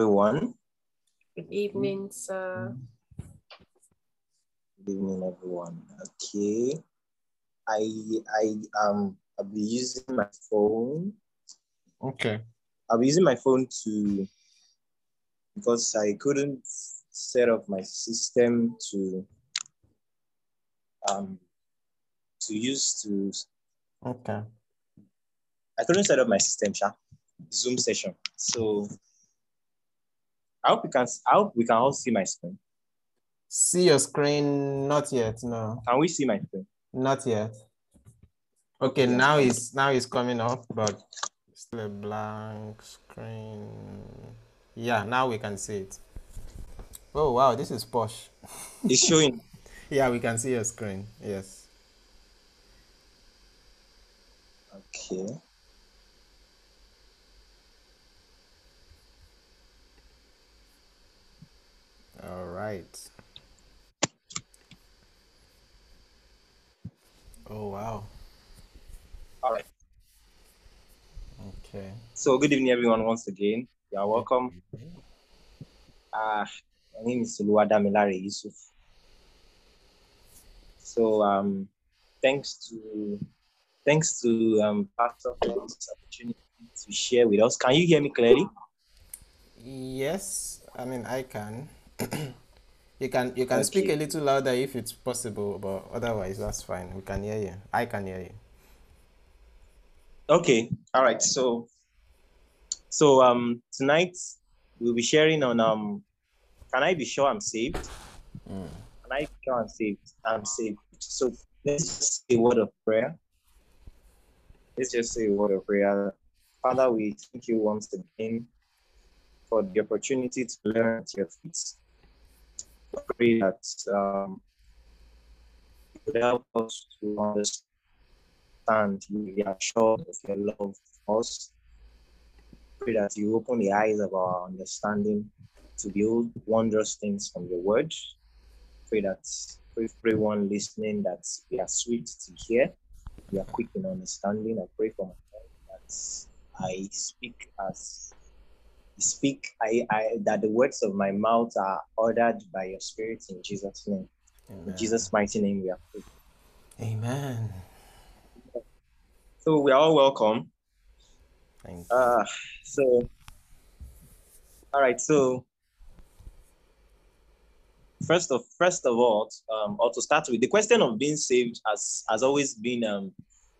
Good evening, everyone. Good evening, sir. Good evening, everyone. Okay. I I um I'll be using my phone. Okay. I'll be using my phone to because I couldn't set up my system to um to use to Okay. I couldn't set up my system, Sha. Zoom session. So I hope we can I hope we can all see my screen. See your screen? Not yet. No, Can we see my screen? not yet. Okay, now it's now it's coming up, but still a blank screen. Yeah, now we can see it. Oh wow, this is posh. It's showing. Yeah, we can see your screen. Yes. Okay. All right. Oh wow. All right. Okay. So good evening, everyone. Once again, you are welcome. Uh, my name is Oluwadamilare Yusuf. So um, thanks to thanks to um, Pastor for this opportunity to share with us. Can you hear me clearly? Yes, I mean I can. You can you can speak a little louder if it's possible, but otherwise that's fine. We can hear you. I can hear you. Okay. All right. So so um tonight we'll be sharing on um can I be sure I'm saved? Mm. Can I be sure I'm saved? I'm saved. So let's just say a word of prayer. Let's just say a word of prayer. Father, we thank you once again for the opportunity to learn at your feet. Pray that um, would help us to understand you assured of your love for us. Pray that you open the eyes of our understanding to behold wondrous things from your word. Pray that for everyone listening that we are sweet to hear, we are quick in understanding. I pray for myself that I speak as speak I, I that the words of my mouth are ordered by your spirit in Jesus' name. In Jesus' mighty name we are praying. Amen. So we are all welcome. Thank you. Uh so all right, so first of first of all, um, or to start with, the question of being saved has has always been um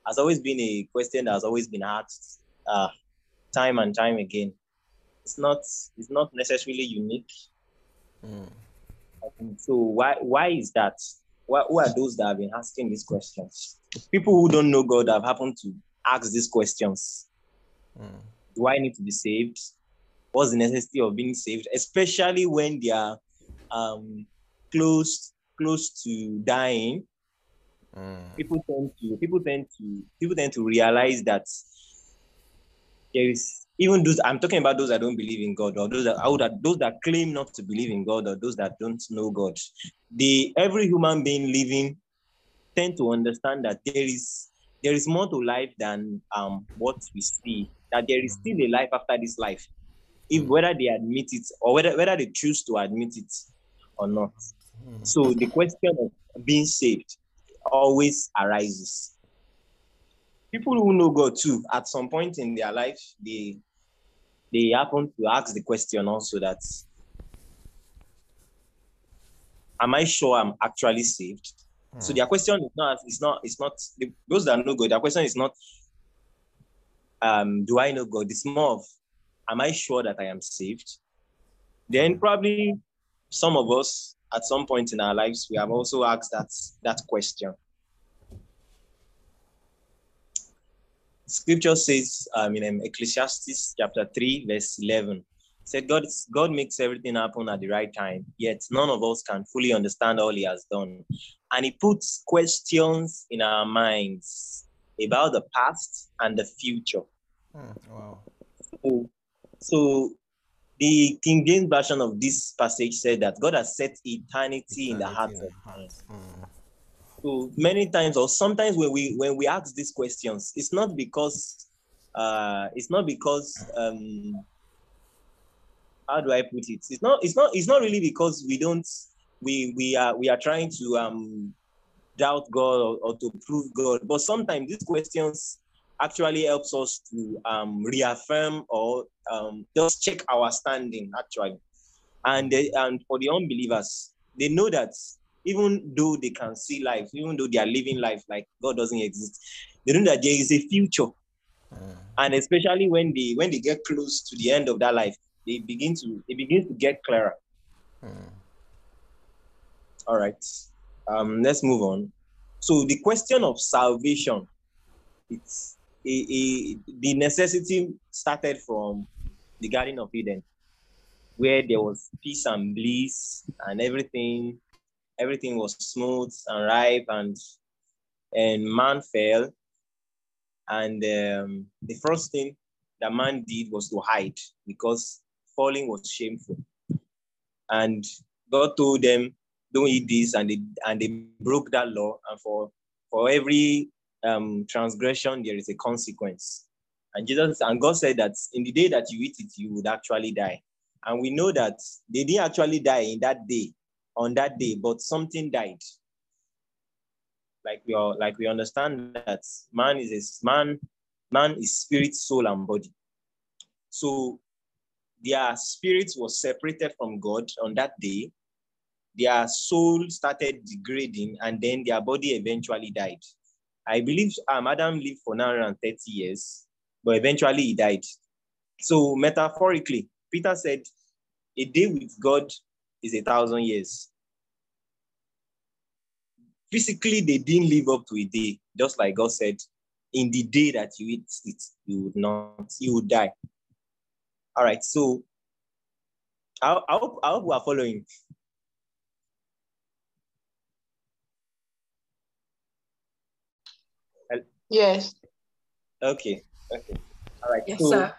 has always been a question that has always been asked uh time and time again. It's not it's not necessarily unique. Mm. So why why is that? Why, who are those that have been asking these questions? People who don't know God have happened to ask these questions. Mm. do I need to be saved? What's the necessity of being saved, especially when they are um, close close to dying? Mm. People tend to people tend to people tend to realize that there is even those I'm talking about those that don't believe in God or those that that those that claim not to believe in God or those that don't know God. The every human being living tend to understand that there is there is more to life than um, what we see. That there is still a life after this life, if whether they admit it or whether whether they choose to admit it or not. So the question of being saved always arises. People who know God too, at some point in their life, they they happen to ask the question also that am I sure I'm actually saved? So Mm. their question is not it's not it's not the, those that know God, their question is not um do I know God? It's more of am I sure that I am saved? Then probably some of us at some point in our lives we have also asked that that question. Scripture says um, in Ecclesiastes chapter 3, verse 11, said God, God makes everything happen at the right time, yet none of us can fully understand all he has done. And he puts questions in our minds about the past and the future. Mm. Wow. So, so the King James version of this passage said that God has set eternity in the hearts Eternity of in the heart. Mm. So many times, or sometimes when we when we ask these questions, it's not because uh, it's not because um, how do I put it? It's not it's not it's not really because we don't we we are we are trying to um doubt God or, or to prove God, but sometimes these questions actually helps us to um, reaffirm or um, just check our standing actually. And they, and for the unbelievers, they know that even though they can see life, even though they are living life like God doesn't exist, they know that there is a future. Mm. And especially when they when they get close to the end of that life, they begin to they begin to get clearer. Mm. All right. Um, let's move on. So the question of salvation, it's a, a, the necessity started from the Garden of Eden, where there was peace and bliss and everything, everything was smooth and ripe, and and man fell. And um, the first thing that man did was to hide because falling was shameful. And God told them, "Don't eat this," and they and they broke that law. And for for every um, transgression, there is a consequence. And Jesus and God said that in the day that you eat it, you would actually die. And we know that they didn't actually die in that day, on that day, but something died. Like we are, like we understand that man is a man, man is spirit, soul, and body. So their spirit was separated from God on that day. Their soul started degrading, and then their body eventually died. I believe um, Adam lived for 930 years, but eventually he died. So metaphorically, Peter said, a day with God is a thousand years. Physically, they didn't live up to a day, just like God said, in the day that you eat it, you would not, you would die. All right, so I, I, hope, I hope we are following. Yes. Okay. Okay. All right. Yes, so sir.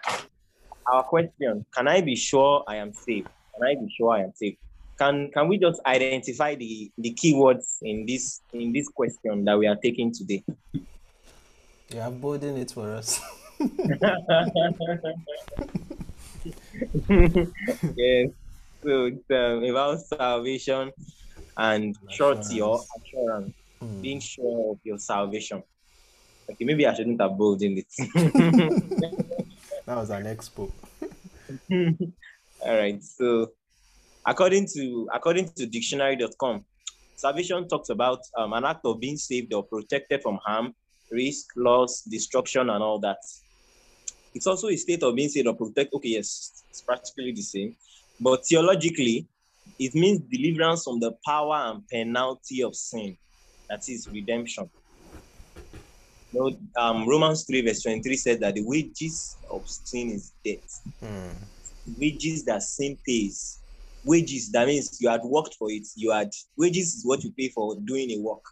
our question: Can I be sure I am safe? Can I be sure I am safe? Can Can we just identify the the keywords in this in this question that we are taking today? You are bolding it for us. yes. So it's um, about salvation and surety or assurance, Hmm. being sure of your salvation. Okay, maybe I shouldn't have bold in it. That was an expo. All right. So, according to according to dictionary.com, salvation talks about um, an act of being saved or protected from harm, risk, loss, destruction, and all that. It's also a state of being saved or protected. Okay, yes, it's practically the same, but theologically, it means deliverance from the power and penalty of sin. That is redemption. You know, um, Romans 3, verse 23 said that the wages of sin is death Hmm. wages that sin pays. Wages, that means you had worked for it. You had wages is what you pay for doing a work.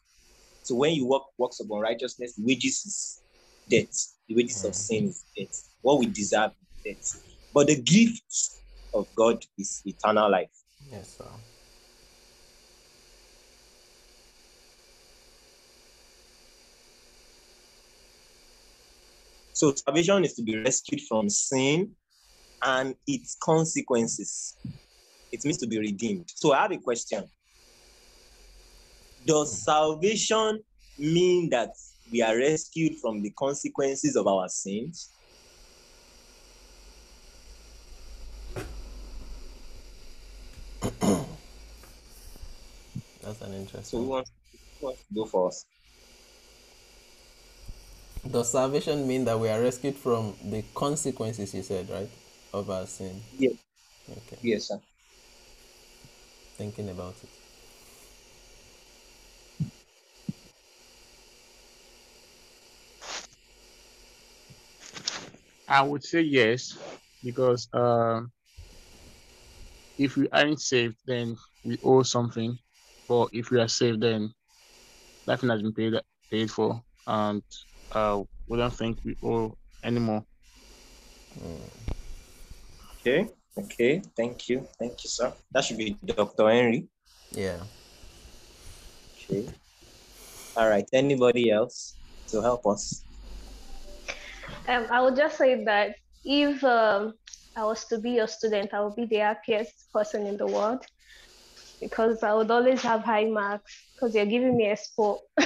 So when you work works upon righteousness, wages is death. The wages of hmm. sin is death. What we deserve is death. But the gift of God is eternal life. Yes, sir. So salvation is to be rescued from sin and its consequences. It means to be redeemed. So I have a question. Does salvation mean that we are rescued from the consequences of our sins? That's an So who interesting. wants, who wants to go first? Does salvation mean that we are rescued from the consequences, you said, right? Of our sin? Yes. Okay. Yes, sir. Thinking about it. I would say yes, because um, if we aren't saved, then we owe something. But if we are saved, then nothing has been paid paid for, and uh, we don't think we owe anymore. Okay. Okay. Thank you. Thank you, sir. That should be Dr. Henry. Yeah. Okay. All right. Anybody else to help us? Um, I would just say that if um, I was to be your student, I would be the happiest person in the world because I would always have high marks because you're giving me a sport.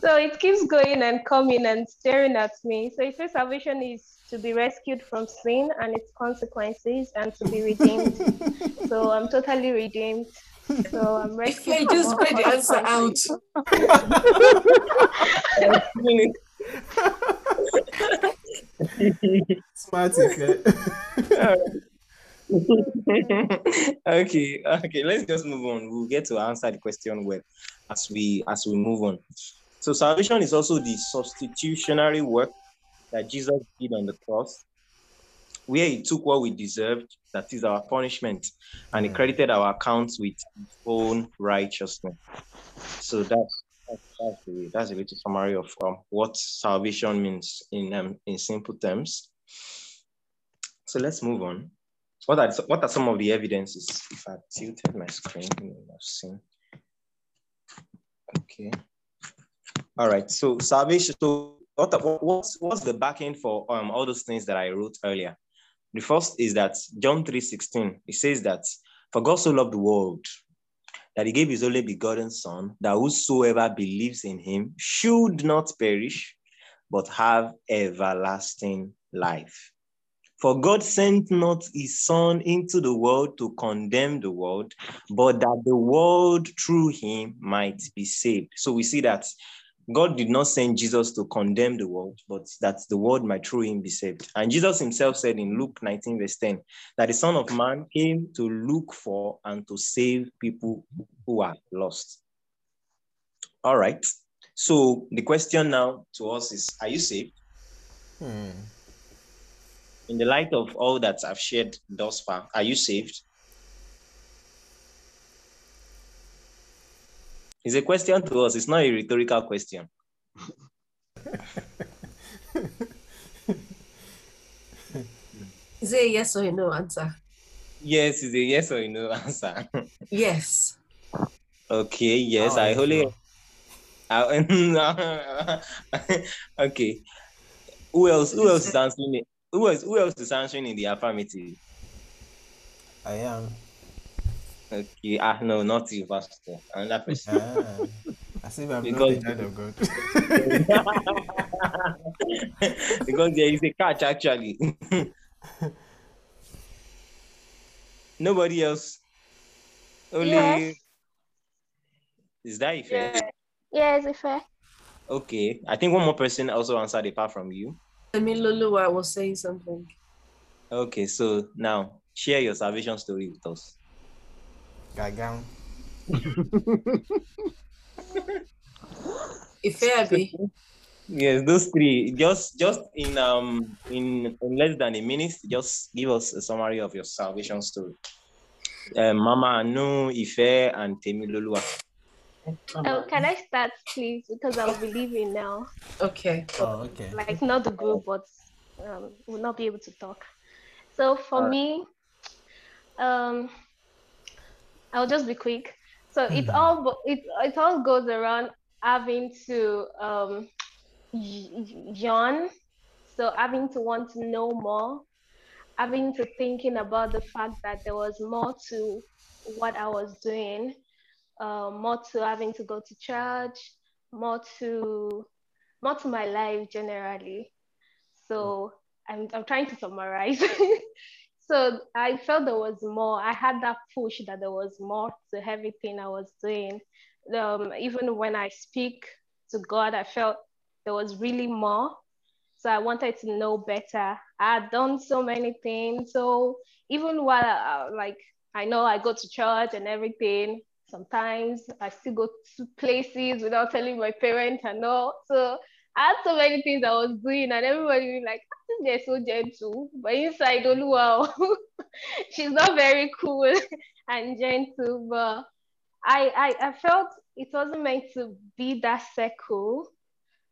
so it keeps going and coming and staring at me. So it says salvation is to be rescued from sin and its consequences and to be redeemed. so I'm totally redeemed. So I'm rescued. Okay, just read the answer out. Smart Ife. okay, okay, let's just move on. We'll get to answer the question well as we as we move on. So salvation is also the substitutionary work that Jesus did on the cross, where he took what we deserved, that is our punishment, and he Mm. credited our accounts with his own righteousness. So that's that's, that's, a little summary of um, what salvation means in um, in simple terms. So let's move on. What are what are some of the evidences? If I tilted my screen, you may have seen. Okay. All right. So salvation. So what what- what's what's the backing for um all those things that I wrote earlier? The first is that John 3:16. It says that for God so loved the world that he gave his only begotten son, that whosoever believes in him should not perish, but have everlasting life. For God sent not his Son into the world to condemn the world, but that the world through him might be saved. So we see that God did not send Jesus to condemn the world, but that the world might through him be saved. And Jesus himself said in Luke 19, verse 10, that the Son of Man came to look for and to save people who are lost. All right. So the question now to us is Are you saved? Hmm. in the light of all that I've shared thus far, are you saved? It's a question to us, it's not a rhetorical question. Is it a yes or a no answer? Yes, is a yes or a no answer. Yes. okay, yes, How are I you only. I, okay. Who else? Who else is answering it? Who else? Who else is answering in the affirmative? I am. Okay. Ah, no, not you, Pastor. Another person. Ah, as if I'm not Because- the child of God. because there is a catch actually. Nobody else. Only Yes. is that if Yeah. Yes, if I. okay. I think one more person also answered apart from you. I mean, Lulu I was saying something. Okay, so now share your salvation story with us. Gagam. Ife Abi. Yes, those three. Just just in um in, in less than a minute, just give us a summary of your salvation story. Um, Mama Anu, Ife, and Temilolua. Oh, can I start, please? Because I'll be leaving now. Okay. Oh, okay. Like not the group, but um, will not be able to talk. So for Alright. me, um, I'll just be quick. So it Mhm. all it it all goes around having to um yawn, so having to want to know more, having to thinking about the fact that there was more to what I was doing, uh, more to having to go to church, more to more to my life generally. So I'm I'm trying to summarize. so I felt there was more. I had that push that there was more to everything I was doing. Um, even when I speak to God, I felt there was really more. So I wanted to know better. I had done so many things. So even while I, like I know I go to church and everything, sometimes I still go to places without telling my parents and all. So I had so many things I was doing, and everybody was like, ah, they're so gentle. But inside, oh wow, she's not very cool and gentle. But I, I I felt it wasn't meant to be that circle.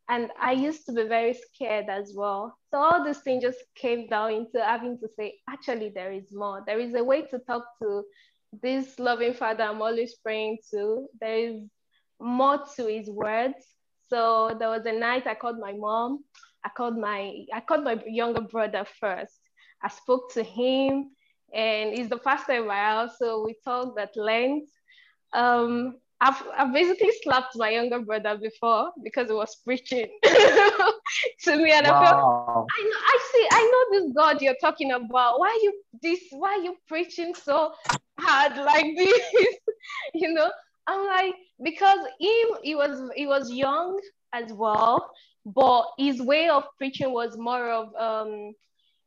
And I used to be very scared as well. So all these things just came down into having to say, actually, there is more. There is a way to talk to this loving father I'm always praying to. There is more to his words. So there was a night I called my mom. I called my I called my younger brother first. I spoke to him, and it's the first time in my house, so we talked at length. Um, I've, I've basically slapped my younger brother before because he was preaching to me, and I felt I know I see I know this God you're talking about. Why you this why you preaching so hard like this? you know, I'm like, because he was he was young as well, but his way of preaching was more of um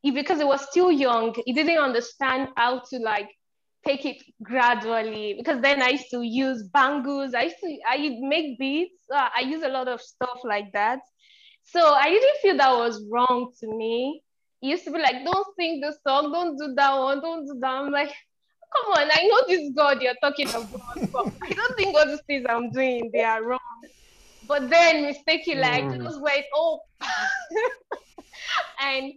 he, because he was still young, he didn't understand how to like take it gradually because then I used to use bangles. I used to I make beats. Uh, I use a lot of stuff like that. So I didn't feel that was wrong to me. He used to be like, don't sing the song, don't do that one, don't do that. I'm like, come on, I know this God you're talking about, but I don't think all these things I'm doing, they are wrong. But then mistakenly, I Mm. just went, oh. and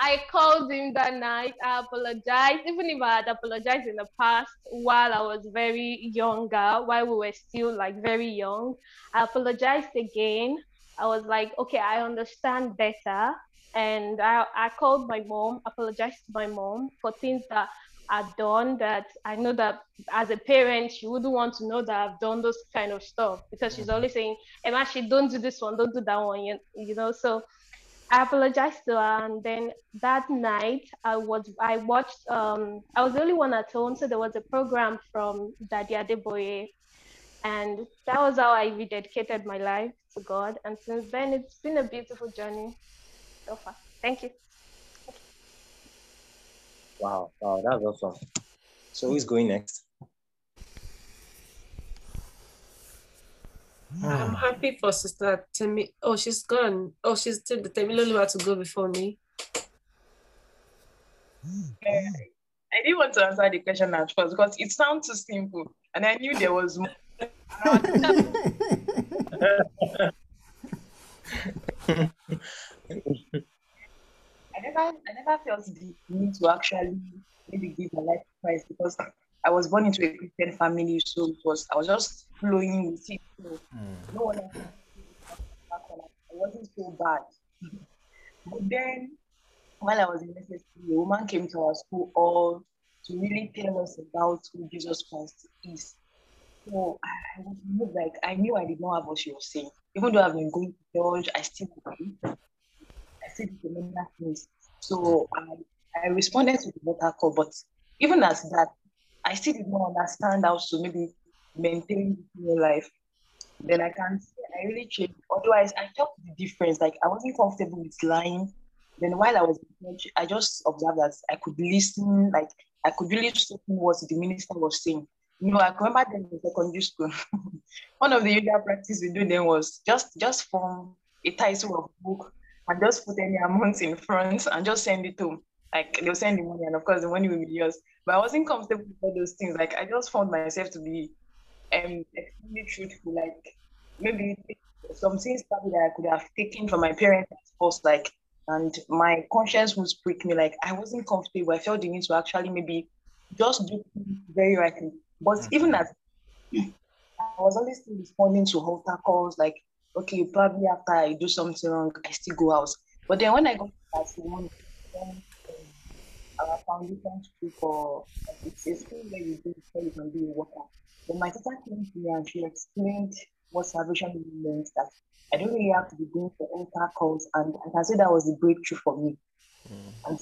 I called him that night. I apologized, even if I had apologized in the past while I was very younger, while we were still like very young. I apologized again. I was like, okay, I understand better. And I, I called my mom, apologized to my mom for things that I've done that I know that as a parent, she wouldn't want to know that I've done those kind of stuff because she's always saying, Emma, she don't do this one, don't do that one, you, you know. So I apologized to her, and then that night I was I watched. Um, I was the only one at home, so there was a program from Daddy Adeboye, and that was how I rededicated my life to God. And since then, it's been a beautiful journey so far. Thank you. Wow. Wow. That's awesome. So who's going next? I'm happy for Sister Temi. Oh, she's gone. Oh, she's still the Temilolu had to go before me. I didn't want to answer the question at first because it sounds too simple, and I knew there was more. I never, I never felt the need to actually maybe give my life to Christ because I was born into a Christian family, so it was I was just flowing with it. So hmm. no one else. I wasn't so bad. But then, while I was in SSC, a woman came to our school all to really tell us about who Jesus Christ is. So I was like I knew I did not have what she was saying. Even though I've been going to church, I still still things. So I, I responded to the altar call, but even as that, I still did not understand how to maybe maintain your life. Then I can say I really changed. Otherwise, I felt the difference. Like I wasn't comfortable with lying. Then while I was I just observed that I could listen, like I could really listen what the minister was saying. You know, I remember then in secondary school, one of the usual practice we do then was just just form a title of book and just put any amount in front and just send it to like they'll send the money and of course the money will be yours. But I wasn't comfortable with all those things. Like I just found myself to be um extremely truthful. Like maybe some things probably that I could have taken from my parents as first, like and my conscience would prick me like I wasn't comfortable. I felt the need to actually maybe just do very rightly. But even as I was always still responding to altar calls, like, okay, probably after I do something wrong, I still go out. But then when I got to one, then um, our foundation school for it's a school where you do before you can do your worker. But my sister came to me and she explained what salvation means that I don't really have to be going for altar calls, and I can say that was the breakthrough for me. And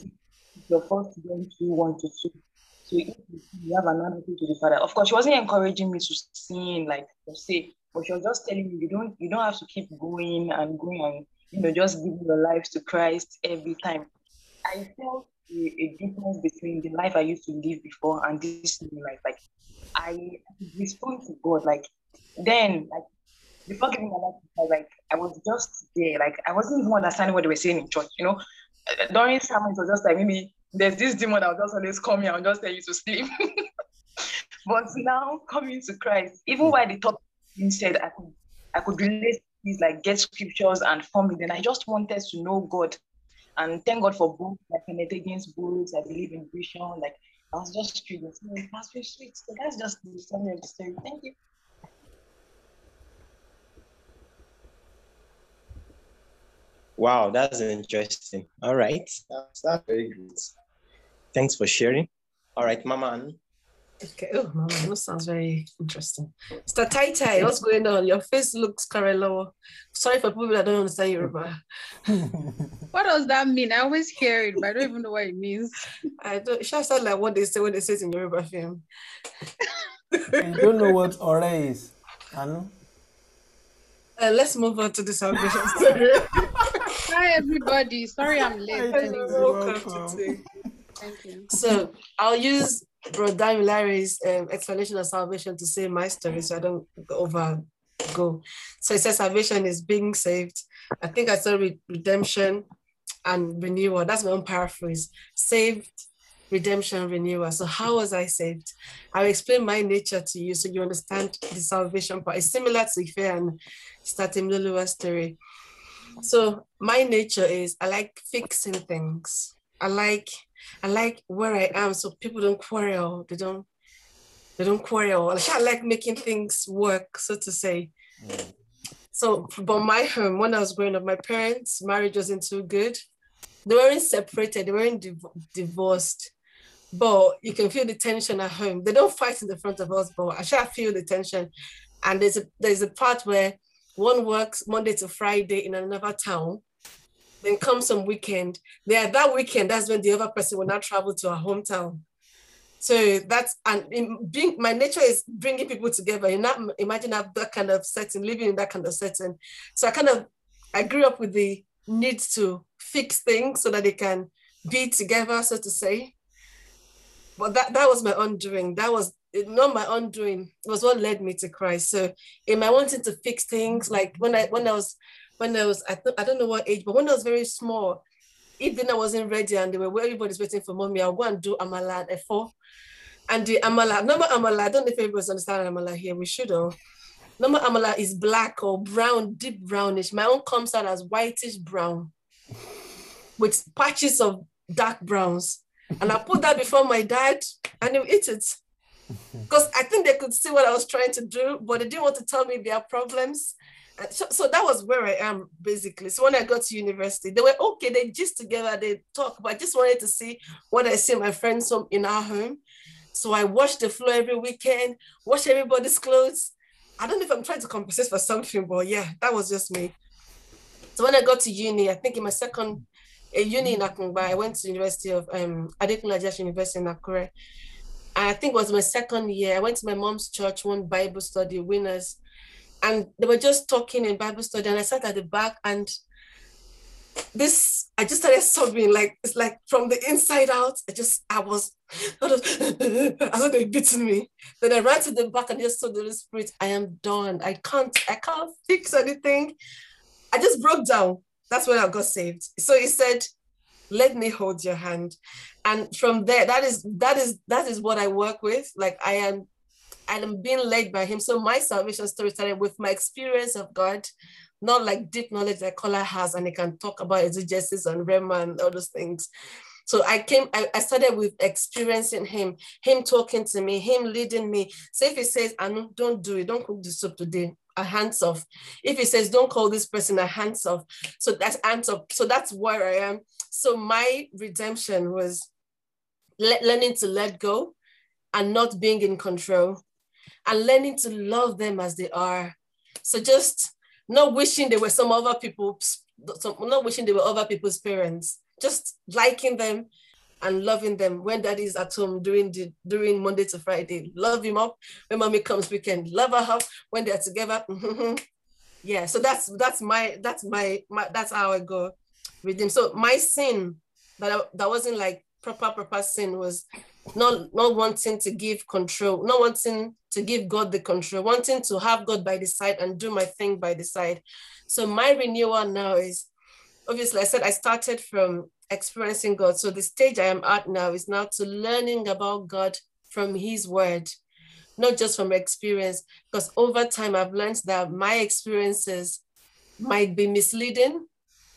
if your first student you want to see. So if you have another thing to the father. Of course, she wasn't encouraging me to sing like per se, but she was just telling me you don't you don't have to keep going and going and you know just giving your life to Christ every time. I felt a, a difference between the life I used to live before and this new life. Like I respond to God. Like then, like before giving my life to Christ, like I was just there. Like I wasn't even understanding what they were saying in church. You know, during sermon it was just like maybe there's this demon that will just always come here and just tell you to sleep. but now coming to Christ, even hmm. while the top said I could I could relate these like get scriptures and form it, then I just wanted to know God. And thank God for books like Kenneth Hagin's books. I believe in vision. Like I was just reading. So that's very sweet. So that's just the summary of the story. Thank you. Wow, that's interesting. All right. That's, that's very good. Thanks for sharing. All right, Mama Annie. Okay. Oh, mama, that sounds very interesting. Mr. Tai Tai, what's going on? Your face looks Karelo. Sorry for people that don't understand Yoruba. What does that mean? I always hear it, but I don't even know what it means. I don't. It should sound like what they say when they say it in Yoruba film. You don't know what ore is. Anu? Uh, let's move on to the salvation story. Hi, everybody. Sorry I'm late. Hi, Anyway, Welcome welcome. Thank you. So I'll use Bro Dan Larry's um, explanation of salvation to say my story so I don't over go. So it says salvation is being saved. I think I saw re- redemption and renewal. That's my own paraphrase. Saved, redemption, renewal. So how was I saved? I'll explain my nature to you so you understand the salvation part. It's similar to Ife and Statim Lulua's story. So my nature is I like fixing things. I like I like where I am so people don't quarrel. They don't they don't quarrel. I like making things work, so to say. So, but my home, when I was growing up, my parents' marriage wasn't too good. They weren't separated, they weren't div- divorced. But you can feel the tension at home. They don't fight in the front of us, but I shall feel the tension. And there's a there's a part where one works Monday to Friday in another town. Then comes some weekend. There, that weekend, that's when the other person will not travel to our hometown. So that's and in being my nature is bringing people together. You not imagine that kind of setting, living in that kind of setting. So I kind of I grew up with the need to fix things so that they can be together, so to say. But that that was my undoing. That was not my undoing. It was what led me to Christ. So in my wanting to fix things, like when I when I was when I was I, th- I don't know what age, but when I was very small, if dinner wasn't ready and they were where everybody's waiting for mommy, I'll go and do amala at four. And the amala, normal amala, I don't know if everybody's understanding amala here. We should all. Normal amala is black or brown, deep brownish. My own comes out as whitish brown with patches of dark browns. And I put that before my dad and he eat it. Because I think they could see what I was trying to do, but they didn't want to tell me their problems. So, so that was where I am basically. So when I got to university, they were okay, they just together, they talk, but I just wanted to see what I see my friends home in our home. So I wash the floor every weekend, wash everybody's clothes. I don't know if I'm trying to compensate for something, but yeah, that was just me. So when I got to uni, I think in my second a uni in Akungba, I went to University of um Adekunle University in Akure. I think it was my second year. I went to my mom's church, one Bible study, winners. And they were just talking in Bible study, and I sat at the back and this I just started sobbing like it's like from the inside out. I just I was I thought they beating me. Then I ran to the back and just told the Holy Spirit, I am done. I can't I can't fix anything. I just broke down. That's when I got saved. So he said, let me hold your hand. And from there, that is that is that is what I work with. Like I am I am being led by him. So my salvation story started with my experience of God, not like deep knowledge that Kola has and he can talk about exegesis and Rhema and all those things. So I came, I, I started with experiencing him, him talking to me, him leading me. So if he says, Anu, don't do it, don't cook the soup today, a hands off. If he says, don't call this person a hands off. So that's hands off. So that's where I am. So my redemption was le- learning to let go and not being in control and learning to love them as they are. So just not wishing they were some other people, some, not wishing they were other people's parents, just liking them and loving them when daddy is at home during the during Monday to Friday. Love him up. When mommy comes weekend, love her up when they're together. yeah, so that's that's my that's my, my that's how I go with him. So my sin that I, that wasn't like proper proper sin was not not wanting to give control, not wanting to give God the control, wanting to have God by the side and do my thing by the side. So my renewal now is obviously I said I started from experiencing God. So the stage I am at now is now to learning about God from His Word, not just from experience. Because over time I've learned that my experiences might be misleading.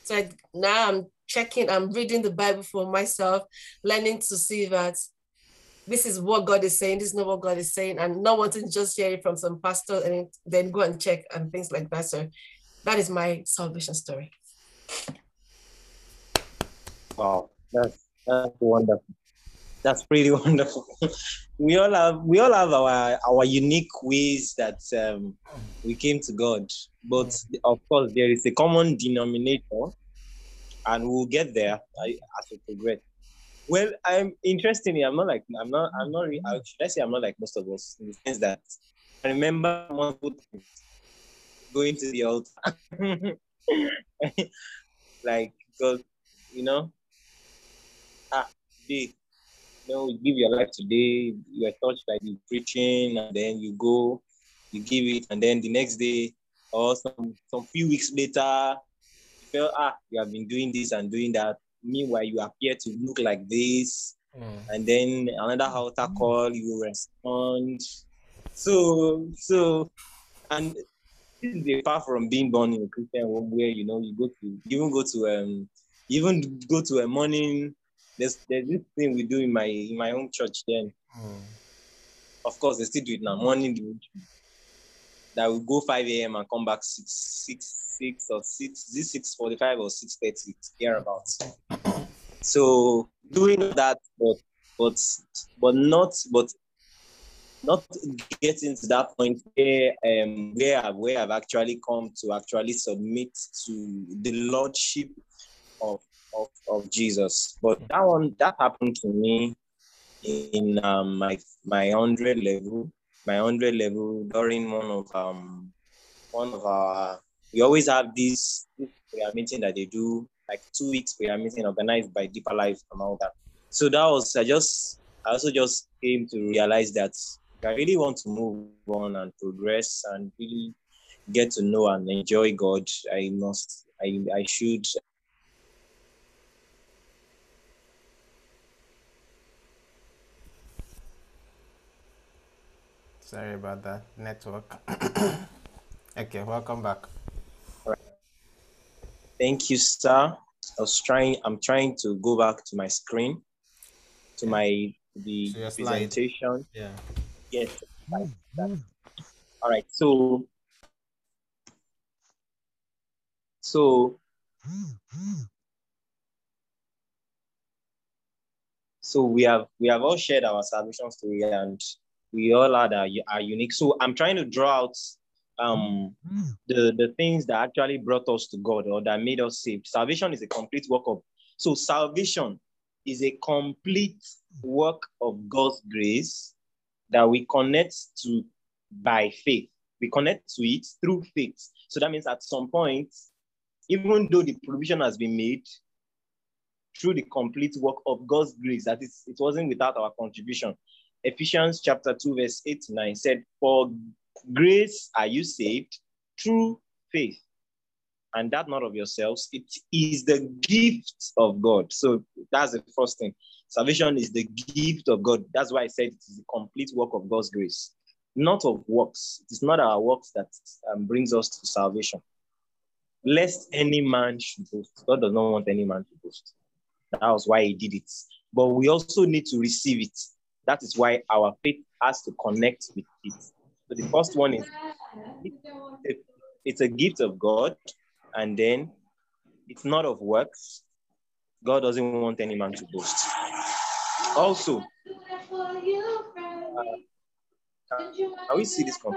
So I, now I'm checking, I'm reading the Bible for myself, learning to see that this is what God is saying, this is not what God is saying, and not wanting to just hear it from some pastor and then go and check and things like that. So that is my salvation story. Wow, that's that's wonderful. That's pretty wonderful. we all have we all have our our unique ways that um, we came to God, but of course there is a common denominator, and we'll get there as we progress. Well, I'm interestingly, I'm not like I'm not I'm not re- I- should I say I'm not like most of us in the sense that I remember going to the altar, like because you know, ah, today, you know, you give your life today, you are touched by the preaching, and then you go, you give it, and then the next day or some some few weeks later, you feel ah, you have been doing this and doing that. Meanwhile, you appear to look like this, and then another altar call, you respond. So, so, and this is apart from being born in a Christian home where you know you go to even go to um even go to a morning. There's there's this thing we do in my in my own church. Then, of course, they still do it now. Morning that we go 5 a.m. and come back 6 6 6 or 6 this 6 45 or 6 30 thereabouts. So doing that, but but but not but not getting to that point where um where I've, where I've actually come to actually submit to the lordship of of, of Jesus. But that one that happened to me in um, my my hundred level, my hundred level during one of um one of our we always have this prayer meeting that they do like two weeks prayer meeting organized by Deeper Life and all that. So that was I just I also just came to realize that I really want to move on and progress and really get to know and enjoy God, I must I I should Sorry about that network. okay, welcome back. Thank you, sir. I was trying. I'm trying to go back to my screen, to my the slide. presentation. Yeah. Yes. like that. All right. So, so, so we have we have all shared our salvation story, and we all had our, our unique. So I'm trying to draw out um the the things that actually brought us to God or that made us saved. Salvation is a complete work of so salvation is a complete work of God's grace that we connect to by faith. We connect to it through faith. So that means at some point, even though the provision has been made through the complete work of God's grace, that is, it wasn't without our contribution. Ephesians chapter 2, verse 8 to 9 said, For grace are you saved through faith, and that not of yourselves. It is the gift of God. So that's the first thing. Salvation is the gift of God. That's why I said it is the complete work of God's grace, not of works. It is not our works that um, brings us to salvation. Lest any man should boast. God does not want any man to boast. That was why he did it. But we also need to receive it. That is why our faith has to connect with it. So the first one is it's a gift of God, and then it's not of works. God doesn't want any man to boast. Also, uh, can, can we see this? Com-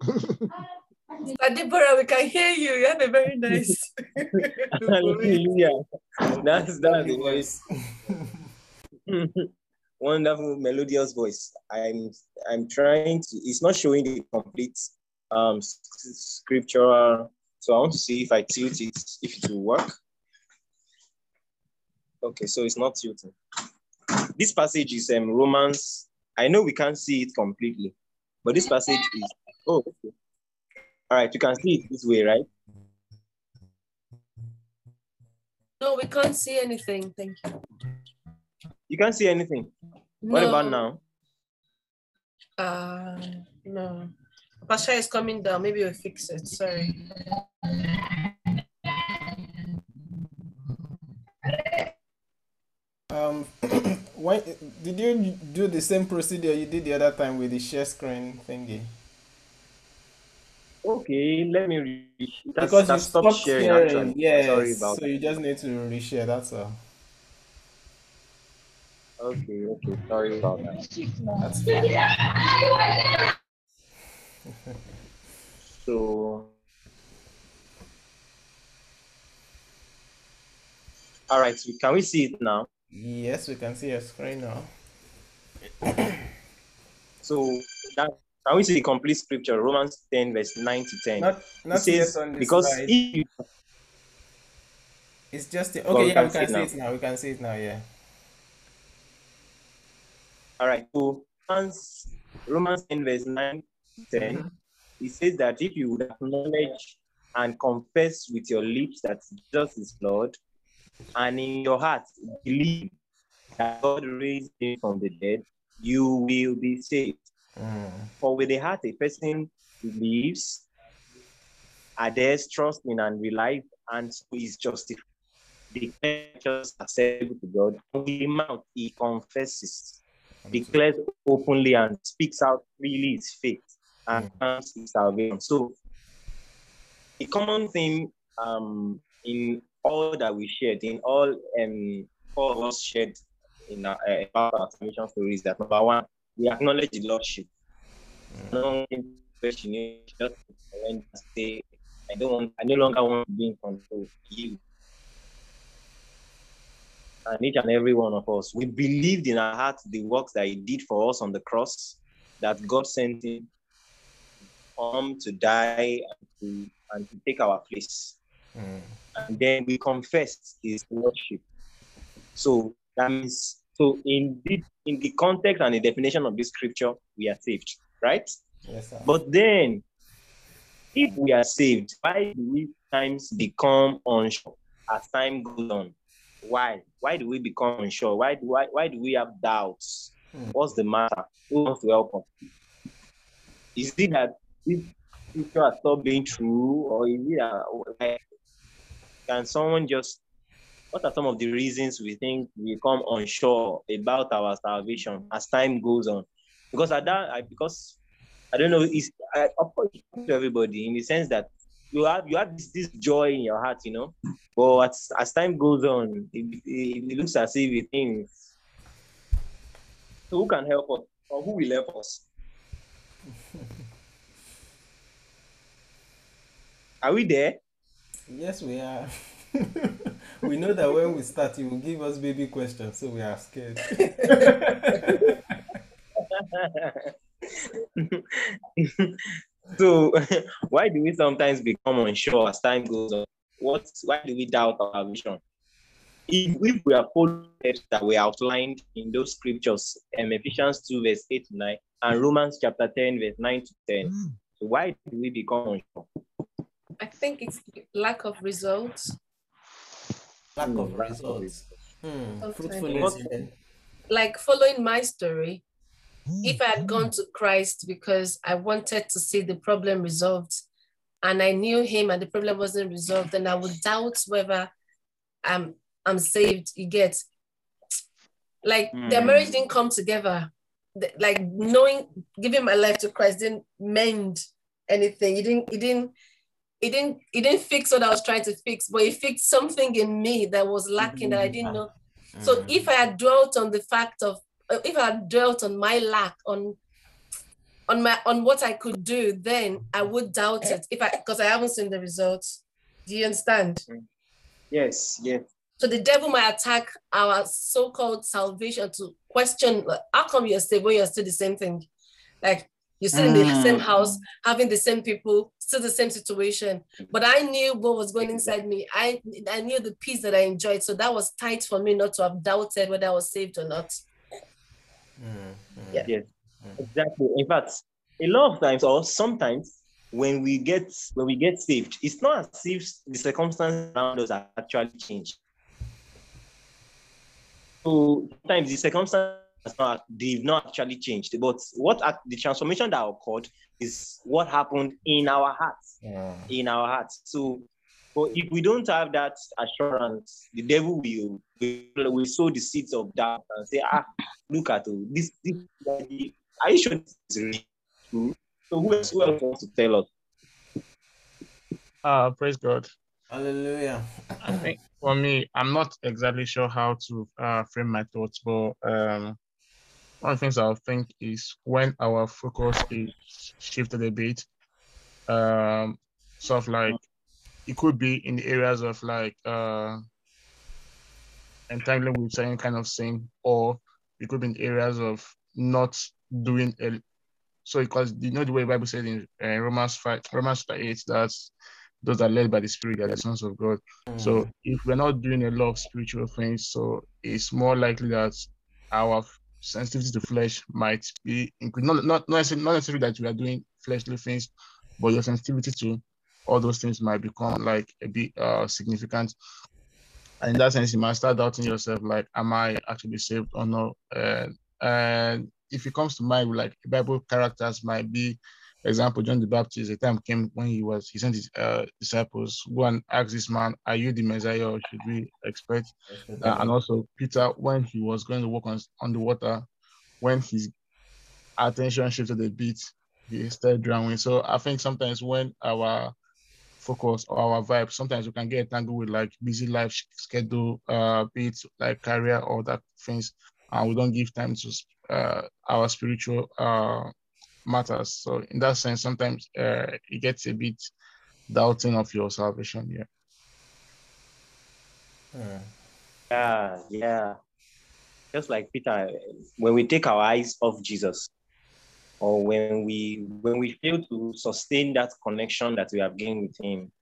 Deborah, we can hear you. You have a very nice. Hallelujah. That's that's Holy a very voice. wonderful melodious voice. I'm I'm trying to. It's not showing the complete um scriptural. So I want to see if I tilt it, if it will work. Okay, so it's not tilting. This passage is um Romans. I know we can't see it completely, but this passage is. Oh, okay. All right, you can see it this way, right? No, we can't see anything. Thank you. You can't see anything. What about now? Uh, no. Pasha is coming down. Maybe we'll fix it. Sorry. Um, why did you do the same procedure you did the other time with the share screen thingy? Okay, let me read. That's, Because you stopped stopped sharing, sharing. actually. Yes. Sorry about that. so you just need to reshare. That's all. That. Okay, okay. Sorry about that. That's fine. So, all right. So can we see it now? Yes, we can see your screen now. So that can we see the complete scripture? Romans 10, verse 9 to 10. Not it not says, yet on this because slide. if you, It's just the, Well, okay. we yeah, can we see can it see now. it now. We can see it now. Yeah. All right, so Romans, Romans 10, verse 9 to 10, it says that if you would acknowledge and confess with your lips that Jesus is Lord, and in your heart believe that God raised him from the dead, you will be saved. Mm. For with the heart a person believes, adheres, trusts in, and relies, and so is justified. Declares just acceptable to God. And with the mouth he confesses, declares openly, and speaks out freely his faith and counts his salvation. So, a common thing um, in all that we shared, in all um, all of us shared in our, uh, about our salvation that number one, we acknowledge the Lordship. No question, you just say, I don't want, I no longer want to be in control. You. And each and every one of us, we believed in our heart the works that He did for us on the cross, that God sent Him to come to die and to, and to take our place. Mm. And then we confessed His Lordship. So that means, so in the, in the context and the definition of this scripture, we are saved, right? Yes, sir. But then, if we are saved, why do we times become unsure as time goes on? Why? Why do we become unsure? Why do why, why do we have doubts? Hmm. What's the matter? Who wants to help us? Is it that this scripture has stopped being true, or is it that, like, can someone just what are some of the reasons we think we become unsure about our salvation as time goes on? Because at that, I, because I don't know, it's I, of course to everybody in the sense that you have you have this, this joy in your heart, you know. But as, as time goes on, it, it, it looks as if it things. So who can help us, or who will help us? Are we there? Yes, we are. we know that when we start, you will give us baby questions, so we are scared. so why do we sometimes become unsure as time goes on? What why do we doubt our vision? If, if we are following that were outlined in those scriptures, um, Ephesians 2, verse 8 to 9, and Romans chapter 10, verse 9 to 10, so why do we become unsure? I think it's lack of results. Lack of Hmm, lack of results. Hmm. Sometimes. Fruitfulness. What- Like following my story, if I had gone to Christ because I wanted to see the problem resolved and I knew him and the problem wasn't resolved, then I would doubt whether I'm I'm saved. You get like their Mm. marriage didn't come together. Like knowing giving my life to Christ didn't mend anything. It didn't, it didn't, it didn't, it didn't fix what I was trying to fix, but it fixed something in me that was lacking that I didn't know. So Mm. if I had dwelt on the fact of, Uh, if I had dwelt on my lack, on on my on what I could do, then I would doubt it. If I because I haven't seen the results. Do you understand? Yes, yes. So the devil might attack our so-called salvation to question like, how come you're saved when you're still the same thing? Like you're still in the mm. same house, having the same people, still the same situation. But I knew what was going inside me. I I knew the peace that I enjoyed. So that was tight for me not to have doubted whether I was saved or not. Mm, mm. Yeah. Yes, exactly. In fact, a lot of times, or sometimes, when we get when we get saved, it's not as if the circumstances around us are actually changed. So sometimes the circumstances are not, they've not actually changed. But what act- the transformation that occurred is what happened in our hearts Yeah. in our hearts. So, but if we don't have that assurance, the devil will will, will sow the seeds of doubt and say, ah, look at oh, this. this are you sure this is really true? So who else, who else wants to tell us? Uh, praise God. Hallelujah. I think for me, I'm not exactly sure how to uh, frame my thoughts, but um, one of the things I think is when our focus is shifted a bit, um, sort of like it could be in the areas of like uh, entangling with certain kind of sin, or it could be in areas of not doing a so because you know the way the Bible said in uh, Romans five, Romans five 8, that those are led by the Spirit are the sons of God. So if we're not doing a lot of spiritual things, so it's more likely that our sensitivity to flesh might be increased. Not not not necessarily, not necessarily that we are doing fleshly things, but your sensitivity to all those things might become like a bit uh significant. And in that sense, you might start doubting yourself, like, am I actually saved or not? And and if it comes to mind, like Bible characters might be, for example, John the Baptist, the time came when he was, he sent his uh, disciples, go and ask this man, are you the Messiah or should we expect? Uh, and also Peter, when he was going to walk on, on the water, when his attention shifted a bit, he started drowning. So I think sometimes when our focus or our vibe, sometimes we can get tangled with like busy life schedule, uh, be like career or that things, and we don't give time to uh, our spiritual uh, matters. So in that sense, sometimes uh, it gets a bit doubting of your salvation. Yeah. Yeah, yeah. Just like Peter, when we take our eyes off Jesus, or when we when we fail to sustain that connection that we have gained with Him,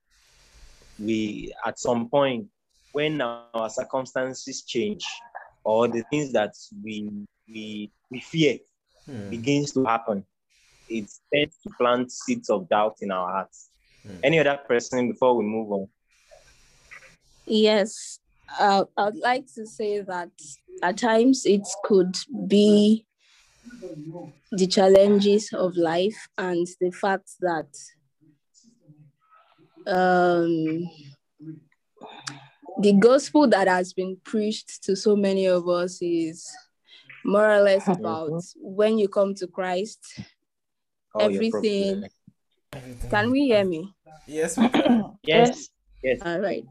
we at some point when our circumstances change, or the things that we we we fear begins to happen, it tends to plant seeds of doubt in our hearts. Any other person before we move on? Yes, uh, I'd like to say that at times it could be the challenges of life and the fact that um, the gospel that has been preached to so many of us is more or less about when you come to Christ, Oh, everything. Can we hear me? Yes, we can. Yes, yes. All right.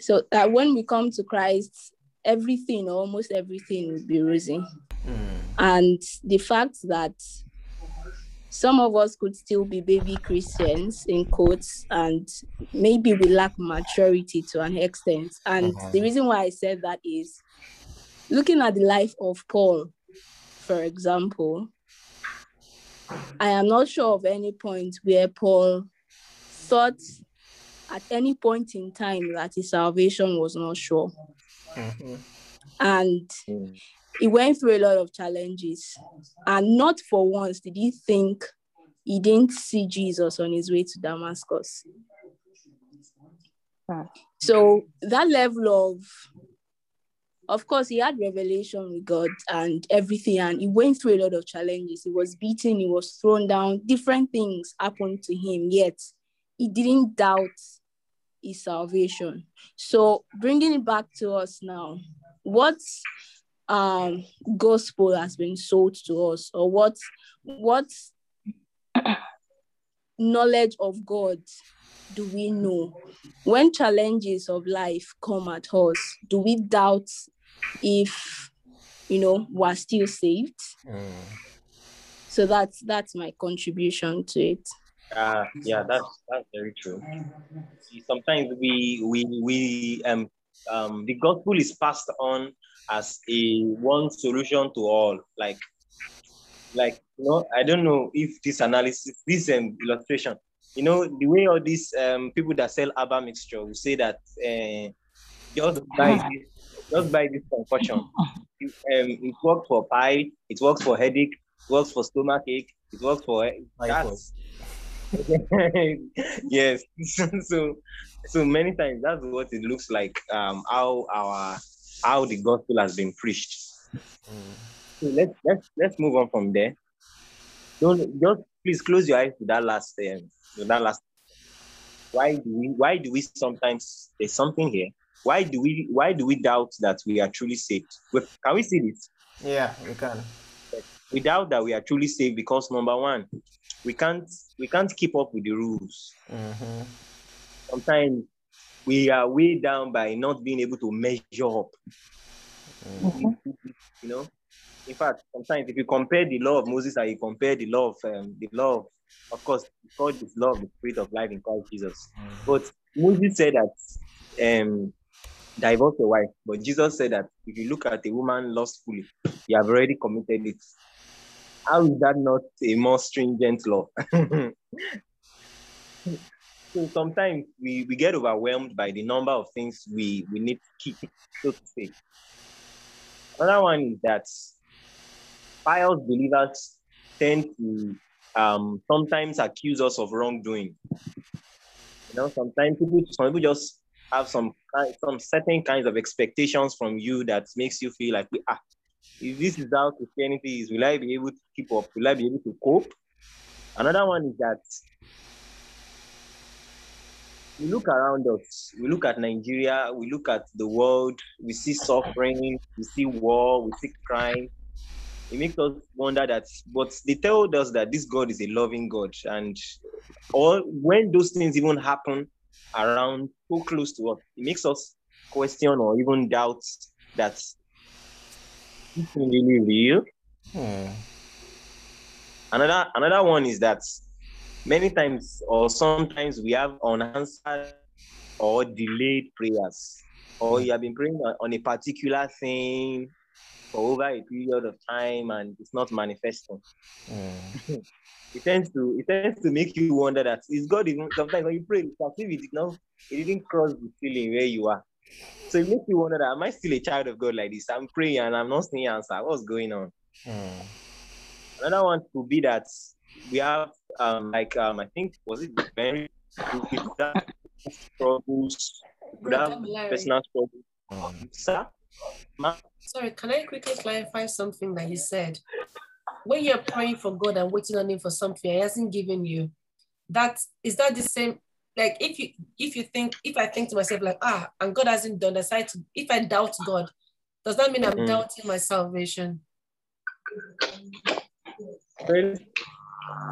So that when we come to Christ, everything, almost everything will be rosy. And the fact that some of us could still be baby Christians in quotes, and maybe we lack maturity to an extent. And the reason why I said that is looking at the life of Paul, for example, I am not sure of any point where Paul thought at any point in time that his salvation was not sure. And Mm. He went through a lot of challenges. And not for once did he think he didn't see Jesus on his way to Damascus. Ah. So that level of of course he had revelation with God and everything, and he went through a lot of challenges. He was beaten, he was thrown down, different things happened to him, yet he didn't doubt his salvation. So bringing it back to us now, what um gospel has been sold to us, or what what knowledge of God do we know? When challenges of life come at us, do we doubt if you know we're still saved? So that's that's my contribution to it. Uh, yeah, that's that's very true. See, sometimes we we we um um the gospel is passed on as a one solution to all. Like like you know, I don't know if this analysis, this um, illustration, you know, the way all these um people that sell herbal mixture will say that uh, just buy this, just buy this concoction. It, um, it works for pie, it works for headache, it works for stomach ache, it works for that's yes. so so many times that's what it looks like. Um, how our how the gospel has been preached. So let's let's let's move on from there. Don't just please close your eyes to that last um, to that last. Why do we why do we sometimes there's something here? Why do we why do we doubt that we are truly saved? Can we see this? Yeah, we can. We doubt that we are truly saved because number one, we can't we can't keep up with the rules. Mhm. sometimes we are weighed down by not being able to measure up. Mm. You know, in fact, sometimes if you compare the law of Moses and you compare the law of um, the law of, of course, God is law of the spirit of life in Christ Jesus. But Moses said that um, divorce your wife, but Jesus said that if you look at a woman lustfully, you have already committed it. How is that not a more stringent law? so sometimes we, we get overwhelmed by the number of things we, we need to keep, so to say. Another one is that pious believers tend to um, sometimes accuse us of wrongdoing. You know, sometimes people, some people just have some some certain kinds of expectations from you that makes you feel like, ah, if this is how Christianity is, will I be able to keep up? Will I be able to cope? Another one is that we look around us, we look at Nigeria, we look at the world, we see suffering, we see war, we see crime. It makes us wonder that, but they told us that this God is a loving God. And all when those things even happen around so close to us, it makes us question or even doubt that this is really real. Hmm. Another another one is that many times or sometimes we have unanswered or delayed prayers, or you have been praying on, a particular thing for over a period of time and it's not manifesting. Hmm. It tends to it tends to make you wonder that is God even sometimes when you pray, it's as if it did not it didn't cross the ceiling where you are. So it makes you wonder that am I still a child of God like this? I'm praying and I'm not seeing answer. What's going on? Hmm. Another one could be that we have um like um I think was it very struggles, we could have personal struggles. Sir, ma, Sorry, can I quickly clarify something that you said? When you're praying for God and waiting on Him for something He hasn't given you, that is that the same? Like if you if you think if I think to myself like ah and God hasn't done, decide to if I doubt God, does that mean I'm Mm. doubting my salvation?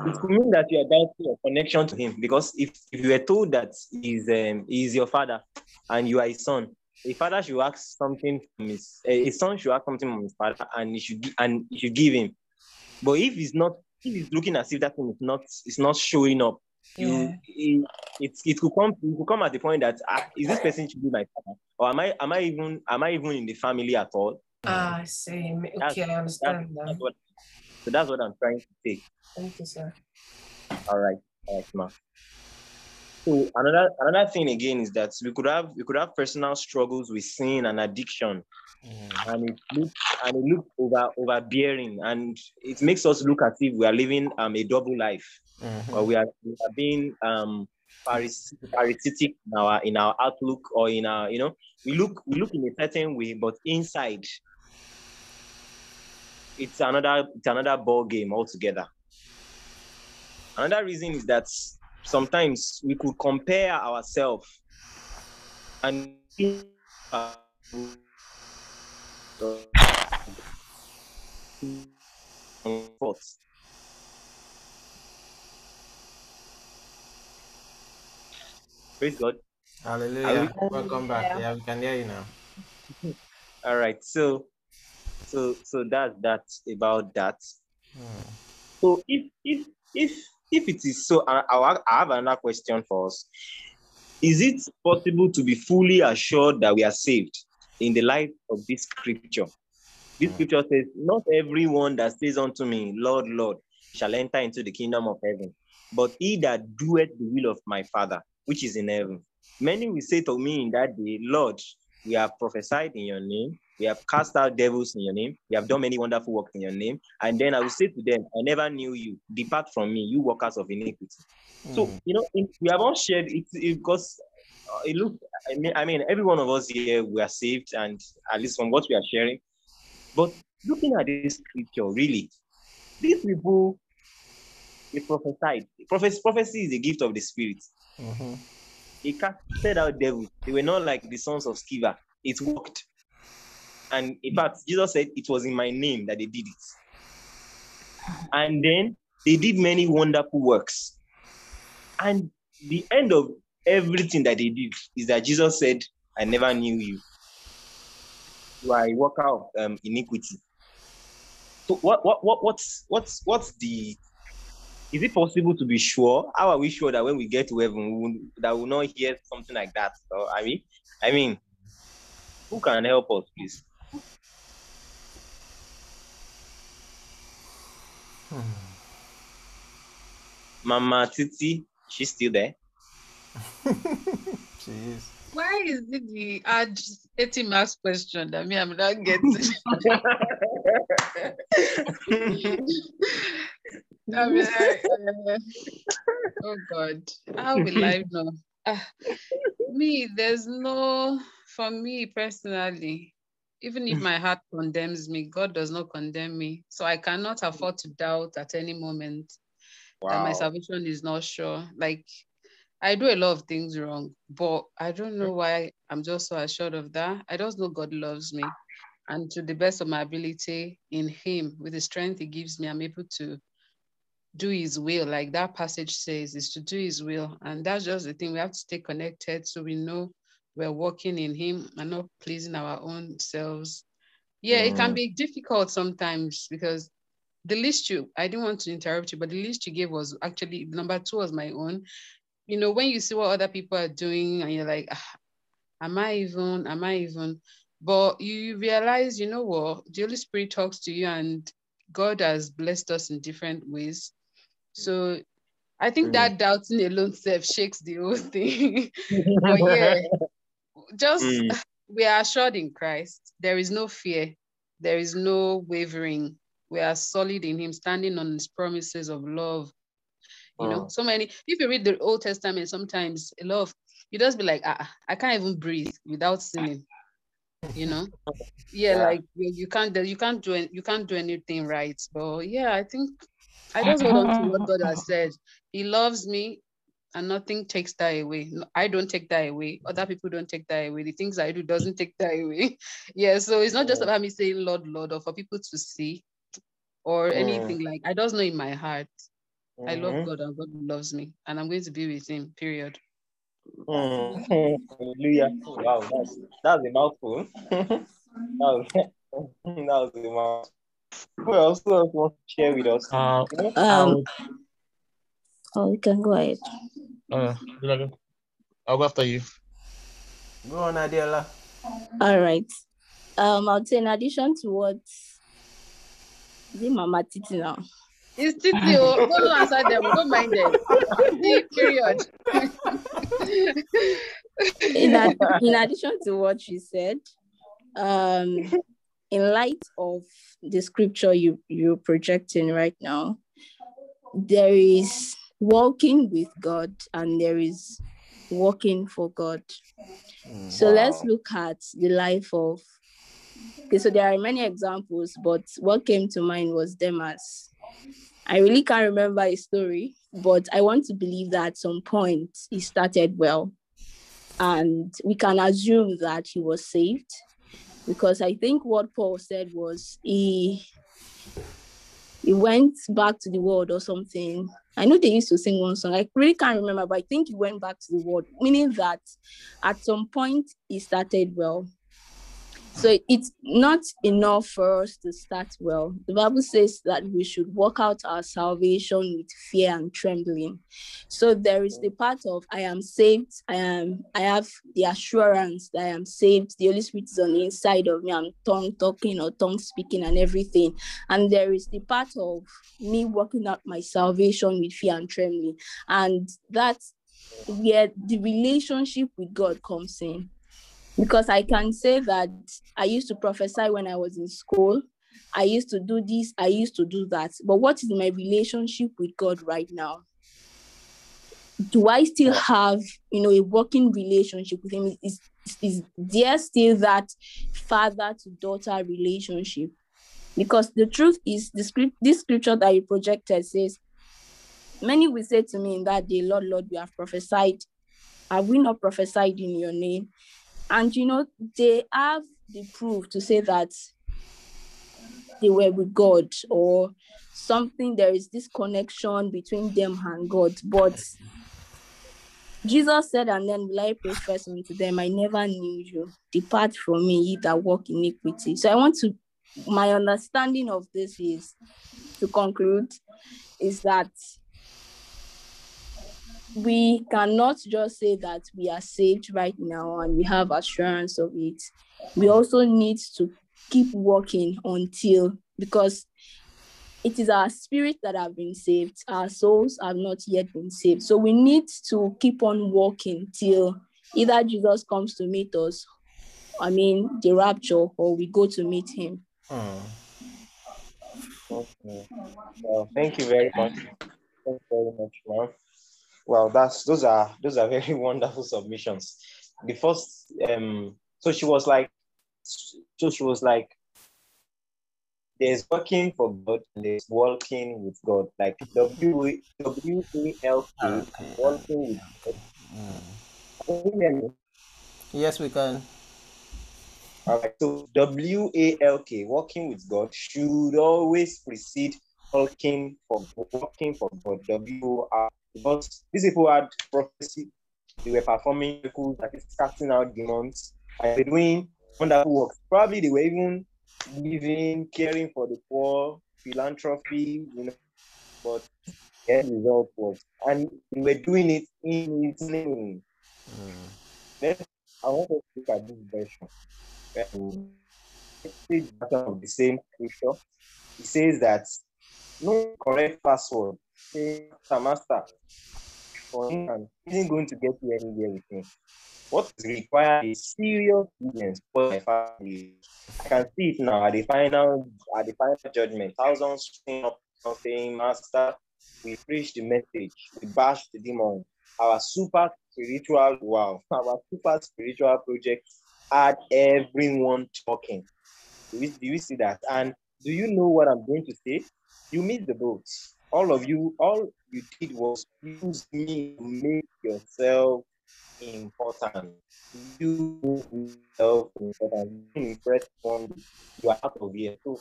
It could mean that you are doubting your connection to him because if, if you were told that he's um he's your father and you are his son, a father should ask something from his a, son should ask something from his father and he should and he should give him. But if he's not if he's looking as if that thing is not is not showing up, you it, it, it could come it could come at the point that ah, is this person should be my father or am I am I even am I even in the family at all? Ah, I see. That's- Okay, I understand what, so that's what I'm trying to say. Thank you, sir. All right, all right, ma. So another another thing again is that we could have we could have personal struggles with sin and addiction, Hmm. and it looks and it looks over overbearing, and it makes us look as if we are living um a double life, Mhm. or we are we are being um parasitic in our in our outlook or in our you know we look we look in a certain way, but inside it's another it's another ball game altogether. Another reason is that sometimes we could compare ourselves and uh, thoughts. Praise God. Hallelujah. Welcome back. Yeah, we can hear you now. All right. So, so, so that's that about that. Hmm. So if if if if it is so, I, I I have another question for us. Is it possible to be fully assured that we are saved in the light of this scripture? This scripture says, "Not everyone that says unto me, Lord, Lord, shall enter into the kingdom of heaven, but he that doeth the will of my Father, which is in heaven." Many will say to me in that day, Lord, we have prophesied in your name, we have cast out devils in your name, we have done many wonderful works in your name. And then I will say to them, I never knew you. Depart from me, you workers of iniquity. So, Hmm. you know, we have all shared it, it because uh, it looks, I mean, I mean, every one of us here, we are saved, and at least from what we are sharing. But looking at this scripture, really, these people, they prophesied. Prophecy, prophecy is a gift of the spirit. Mhm. They casted out devils. They were not like the sons of Sceva. It worked. And in fact, Jesus said it was in my name that they did it. And then they did many wonderful works. And the end of everything that they did is that Jesus said, I never knew you. You are a worker of um, iniquity. So what what what what's what's what's the is it possible to be sure? How are we sure that when we get to heaven, we will, that we will not hear something like that? So, I mean, I mean, who can help us, please? Mama Titi, she's still there. Jeez. Why is it the odd 80 marks question that me I'm not getting? I mean, I- uh, oh God, how will I know? Ah, me, there's no, for me personally, even if my heart condemns me, God does not condemn me. So I cannot afford to doubt at any moment that my salvation is not sure. Like I do a lot of things wrong, but I don't know why I'm just so assured of that. I just know God loves me. And to the best of my ability in Him, with the strength He gives me, I'm able to do His will. Like that passage says, is to do His will. And that's just the thing. We have to stay connected so we know we're walking in Him and not pleasing our own selves. Yeah, it can Mm. be difficult sometimes because the list you, I didn't want to interrupt you, but the list you gave was actually number two was my own you know, when you see what other people are doing and you're like, ah, am I even, am I even? But you realize, you know what, the Holy Spirit talks to you and God has blessed us in different ways. So I think that doubting alone self shakes the whole thing. but yeah, just Mm. we are assured in Christ. There is no fear, there is no wavering. We are solid in Him, standing on His promises of love. You know, Mm. so many. If you read the Old Testament, sometimes a lot of you just be like, ah, I can't even breathe without sinning. You know, yeah, Yeah. like you, you can't you can't do you can't do anything right. But yeah, I think I just hold on to what God has said. He loves me, and nothing takes that away. I don't take that away. Other people don't take that away. The things I do doesn't take that away. yeah, so it's not just about me saying Lord, Lord, or for people to see or Mm. anything like. I just know in my heart I love Mhm. God and God loves me, and I'm going to be with Him. Period. Mm. Hallelujah. Wow, that's that's a mouthful. that was that was a mouthful. Who else, who else wants to share with us? Uh, Um, I'll, oh, you can go ahead. uh, I go? I'll go after you. Go on, Adela. All right. Um, I'll say in addition to what is it Mama Titi now? It's Titi. oh, Don't answer them. Don't mind them. Period. in, ad- in addition to what she said, um, in light of the scripture you you're projecting right now, there is walking with God and there is walking for God. Mm. So let's look at the life of. Okay, so there are many examples, but what came to mind was Demas. I really can't remember his story, but I want to believe that at some point he started well. And we can assume that he was saved because I think what Paul said was he he went back to the world or something. I know they used to sing one song. I really can't remember, but I think he went back to the world, meaning that at some point he started well. So it's not enough for us to start well. The Bible says that we should work out our salvation with fear and trembling. So there is the part of I am saved. I am I have the assurance that I am saved. The Holy Spirit is on the inside of me. I'm tongue talking or tongue speaking and everything. And there is the part of me working out my salvation with fear and trembling. And that's where the relationship with God comes in because I can say that I used to prophesy when I was in school. I used to do this, I used to do that. But what is my relationship with God right now? Do I still have, you know, a working relationship with Him? Is, is there still that father to daughter relationship? Because the truth is, the script, this scripture that you projected says, Many will say to me in that day, Lord, Lord, we have prophesied. Have we not prophesied in your name? And you know, they have the proof to say that they were with God or something, there is this connection between them and God. But Jesus said, and then will I profess unto them, I never knew you. Depart from me, ye that walk iniquity. So I want to, my understanding of this is to conclude, is that we cannot just say that we are saved right now and we have assurance of it. We also need to keep working until because it is our spirit that have been saved our souls have not yet been saved so we need to keep on walking till either jesus comes to meet us i mean the rapture or we go to meet him Hmm. Okay. Well, thank you very much. Thank you very much, ma'am. Well, that's those are those are very wonderful submissions. The first, um, so she was like, so she was like, there's working for God and there's walking with God, like W W A L K, walking with God. Can you hear me? Yes, we can. All right. So W A L K, walking with God, should always precede walking for walking for God. W R because these people had prophecy, they were performing miracles, like casting out demons, and they were doing wonderful works. Probably they were even giving, caring for the poor, philanthropy, you know, but the end result was, and they were doing it in His name. Then I want to look at this version. Um, the same scripture. It says that no correct password. Say, "Master, for isn't going to get you anywhere with him. What is required is serious diligence for my family. I can see it now at the final at the final judgment. Thousands showing up saying, Master, we preach the message, we bash the demon. Our super spiritual wow, our super spiritual project had everyone talking. Do you, do you see that? And do you know what I'm going to say? You missed the boat. All of you, all you did was use me to make yourself important. You yourself important. You impress one, you are out of here. So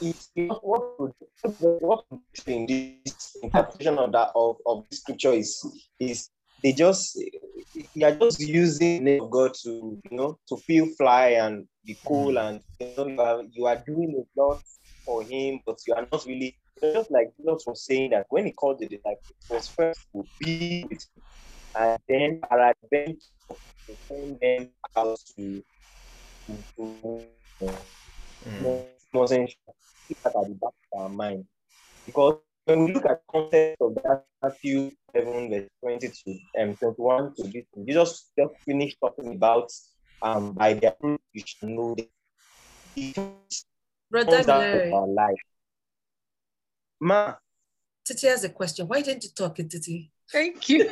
it's not what would what would in this interpretation of that of, of this scripture is is they just you are just using the name of God to you know to feel fly and be cool mm. and you know you are, you are doing a lot for him but you are not really just like Jesus was saying that when he called the disciples it was first to be with him and then at them to send them out to to, Mm. wasn't at the back of our mind. Because when we look at the context of that Matthew 7, verse 20 to um, 21 to this, Jesus just finished talking about um by their fruit you shall know them. It Brother comes out of Larry, our life. Ma, Titi has a question. Why didn't you talk it, Titi? Thank you.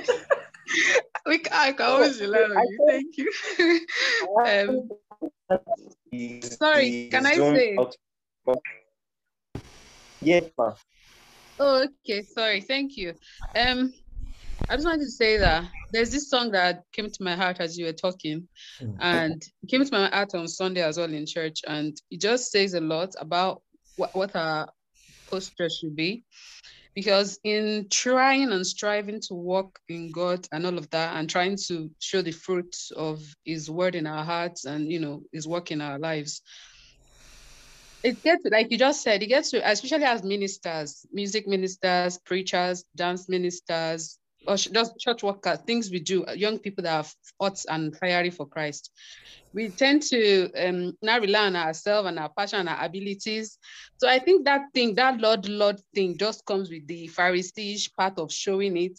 we can, I can always rely on you. Thank you. um, is- Sorry, can I say? Yes, ma. oh, okay. Sorry. Thank you. Um, I just wanted to say that there's this song that came to my heart as you were talking, Mm. and it came to my heart on Sunday as well in church, and it just says a lot about what, what our posture should be. Because in trying and striving to walk in God and all of that, and trying to show the fruit of His word in our hearts and you know His work in our lives, it gets like you just said, it gets to especially as ministers, music ministers, preachers, dance ministers, or just church workers, things we do, uh, young people that have hot and fiery for Christ. We tend to um, now rely on ourselves and our passion and our abilities. So I think that thing, that Lord, Lord thing, just comes with the Pharisee part of showing it.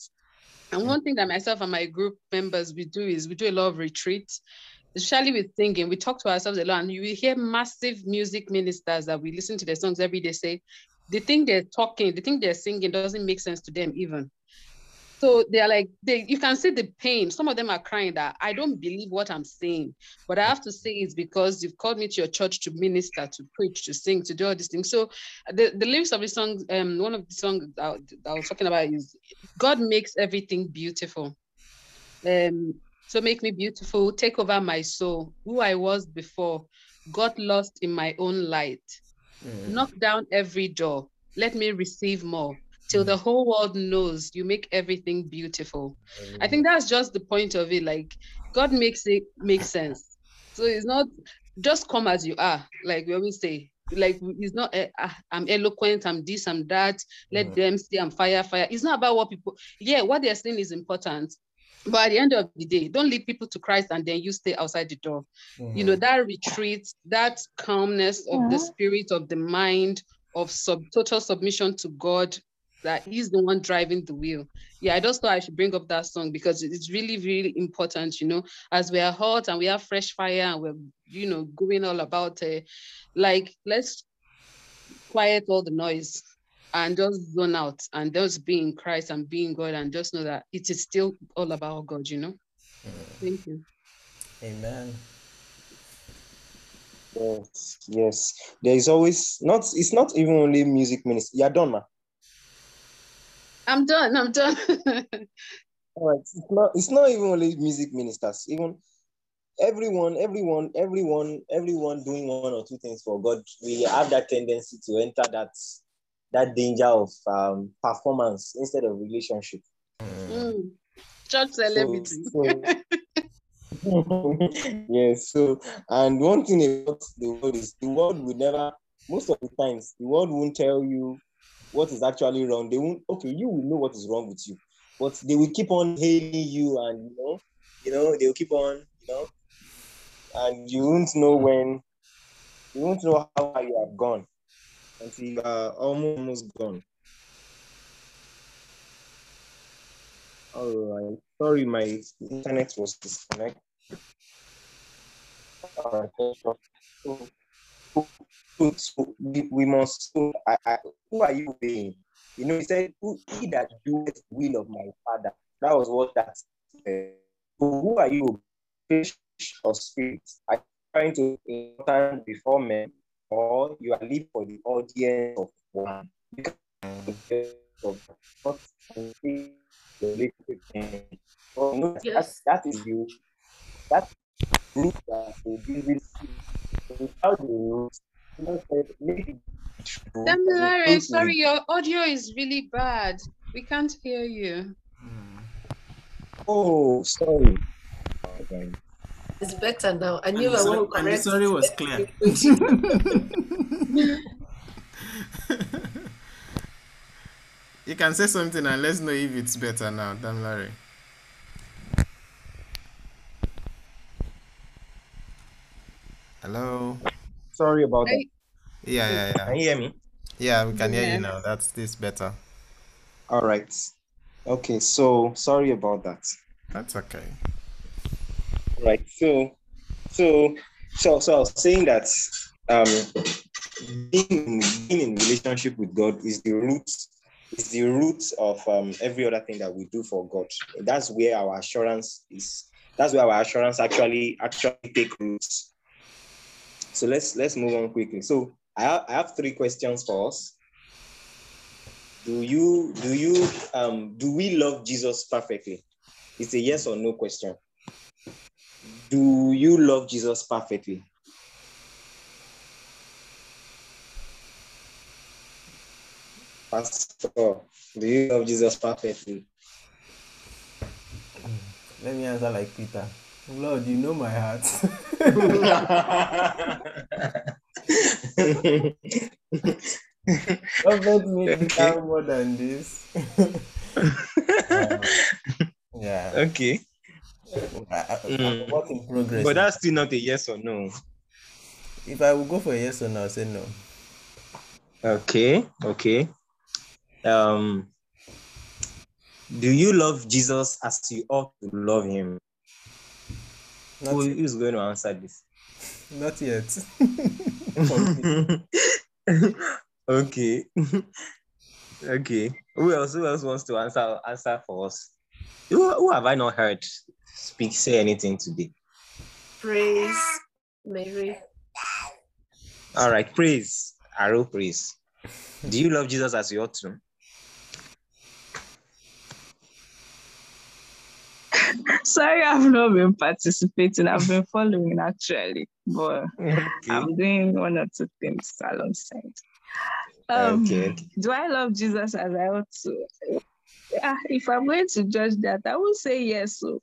And one thing that myself and my group members we do is we do a lot of retreats, especially with singing. We talk to ourselves a lot, and you will hear massive music ministers that we listen to their songs every day say the thing they're talking, the thing they're singing doesn't make sense to them even. So they're like, they you can see the pain. Some of them are crying that I don't believe what I'm saying, but I have to say it's because you've called me to your church to minister, to preach, to sing, to do all these things. So the, the lyrics of the song, um, one of the songs that, that I was talking about is God makes everything beautiful. Um, so make me beautiful, take over my soul, who I was before, got lost in my own light. Mm. Knock down every door, let me receive more. Till the whole world knows you make everything beautiful. I think that's just the point of it. Like God makes it make sense. So it's not just come as you are, like we always say. Like it's not uh, I'm eloquent, I'm this, I'm that. Let Mm. them say I'm fire, fire. It's not about what people. Yeah, what they're saying is important, but at the end of the day, don't lead people to Christ and then you stay outside the door. You know that retreat, that calmness of the spirit, of the mind, of sub total submission to God. That He's the one driving the wheel. Yeah, I just thought I should bring up that song because it's really, really important. You know, as we are hot and we have fresh fire and we're, you know, going all about it. Like, let's quiet all the noise and just zone out and just be in Christ and be in God and just know that it is still all about God, you know. Mm. Thank you. Amen. Yes, yes. There is always not. It's not even only music ministry. You're done, ma. I'm done. I'm done. All right. It's not. It's not even only music ministers. Even everyone, everyone, everyone, everyone doing one or two things for God. We have that tendency to enter that that danger of um, performance instead of relationship. Mm. Church celebrity. So, yes. So, and one thing about the world is the world will never. Most of the times, the world won't tell you what is actually wrong. They won't. Okay, you will know what is wrong with you, but they will keep on hailing you, and you know, you know, they will keep on, you know, and you won't know when, you won't know how you have gone until you are almost gone. All right. Sorry, my internet was disconnected. All right. So, we, we must. So I, I, who are you being? You know, he said, "Who he that doeth the will of my father." That was what that. said. Who are you, fish or spirit? Are you trying to stand before men, or you are living for the audience of one? Because of what the. So, you Yes. that, that is you. That root that will be without the root. You know, so maybe it's true, but the Damilare, fruit sorry, your audio is really bad. We can't hear you. Hmm. Oh, sorry. Okay. It's better now. I knew And I the sorry- won't and the correct. sorry was clear. you can say something and let's know if it's better now, Damilare. Hello. Sorry about that. Hey, Yeah, yeah, Can yeah. you hear me? Yeah, we can hear you now. That's this better. All right. Okay, so sorry about that. That's okay. Right. So, so, so, so I was saying that um, being, being in relationship with God is the root, is the root of um, every other thing that we do for God. That's where our assurance is. That's where our assurance actually actually take roots. So let's let's move on quickly. So I have, I have three questions for us. Do you do you um do we love Jesus perfectly? It's a yes or no question. Do you love Jesus perfectly? Pastor, do you love Jesus perfectly? Let me answer like Peter. Lord, you know my heart. Don't me Okay. more than this. Uh, yeah. okay. Mm. work in progress. But that's still not a yes or no. if I will go for a yes or no, I'll say no. Okay, okay. Um do you love Jesus as you ought to love him? Not, Who yet. going to answer this? not yet. okay. okay. Who else? Who else wants to answer answer for us? Who, who have I not heard speak say anything today? Praise Mary. All right, praise. Arrow praise. Do you love Jesus as you ought to? Sorry, I've not been participating. I've been following actually, but Okay. I'm doing one or two things alongside. Um, Okay. Do I love Jesus as I ought to? Ah, if I'm going to judge that, I will say yes. So,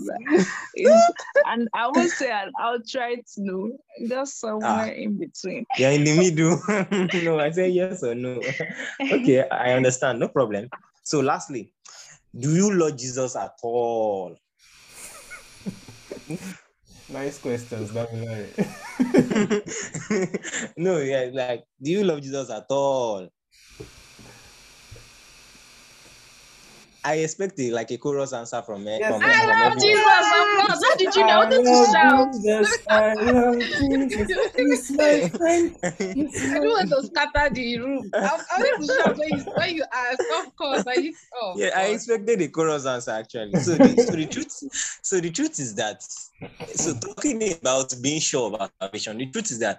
like, it's- and I will say I'll try to know just somewhere in between. You're in the middle. no, I say yes or no. okay, I understand. No problem. So, lastly, do you love Jesus at all? Nice questions, no, yeah, like, do you love Jesus at all? I expected like a chorus answer from me. Yes, from, I from love everyone. Jesus, of course. How did you know? I wanted to shout. Jesus, I love Jesus. He's my friend. I don't want to scatter the room. I, I wanted to shout when you, when you asked. Of course, I oh, yeah, I expected a chorus answer actually. So the, so the truth, so the truth is that, so talking about being sure about salvation, the truth is that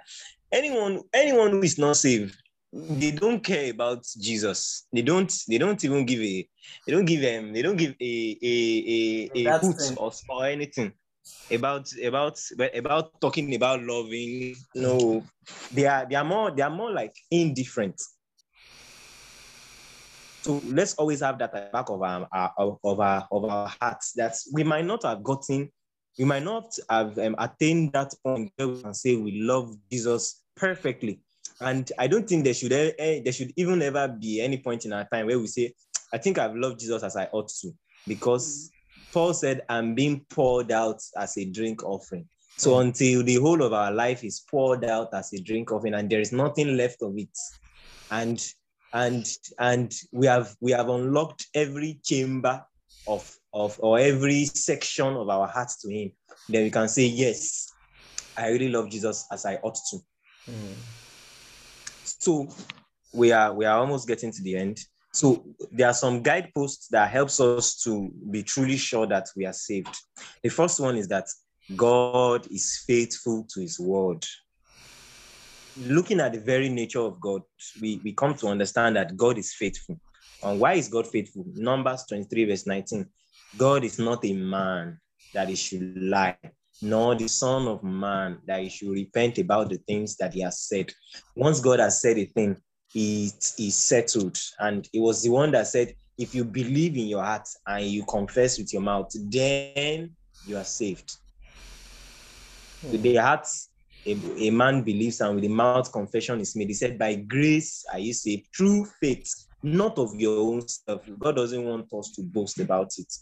anyone, anyone who is not saved, they don't care about Jesus. They don't, they don't even give a, they don't give them, they don't give a a a, a hoot or, or anything about about about talking about loving. No, they are they are more they are more like indifferent. So let's always have that at the back of our, our of our of our hearts that we might not have gotten, we might not have um, attained that point where we can say we love Jesus perfectly. And I don't think there should eh, eh, there should even ever be any point in our time where we say, I think I've loved Jesus as I ought to, because Paul said, I'm being poured out as a drink offering. So until the whole of our life is poured out as a drink offering and there is nothing left of it, and and and we have we have unlocked every chamber of of or every section of our hearts to him, then we can say, Yes, I really love Jesus as I ought to. So we are we are almost getting to the end. So there are some guideposts that helps us to be truly sure that we are saved. The first one is that God is faithful to his word. Looking at the very nature of God, we, we come to understand that God is faithful. And why is God faithful? Numbers 23, verse 19. God is not a man that he should lie, nor the son of man that he should repent about the things that he has said. Once God has said a thing, it is settled. And it was the one that said, if you believe in your heart and you confess with your mouth, then you are saved. Hmm. With the heart, a, a man believes, and with the mouth, confession is made. He said, By grace are you saved through faith, not of your own self. God doesn't want us to boast about it.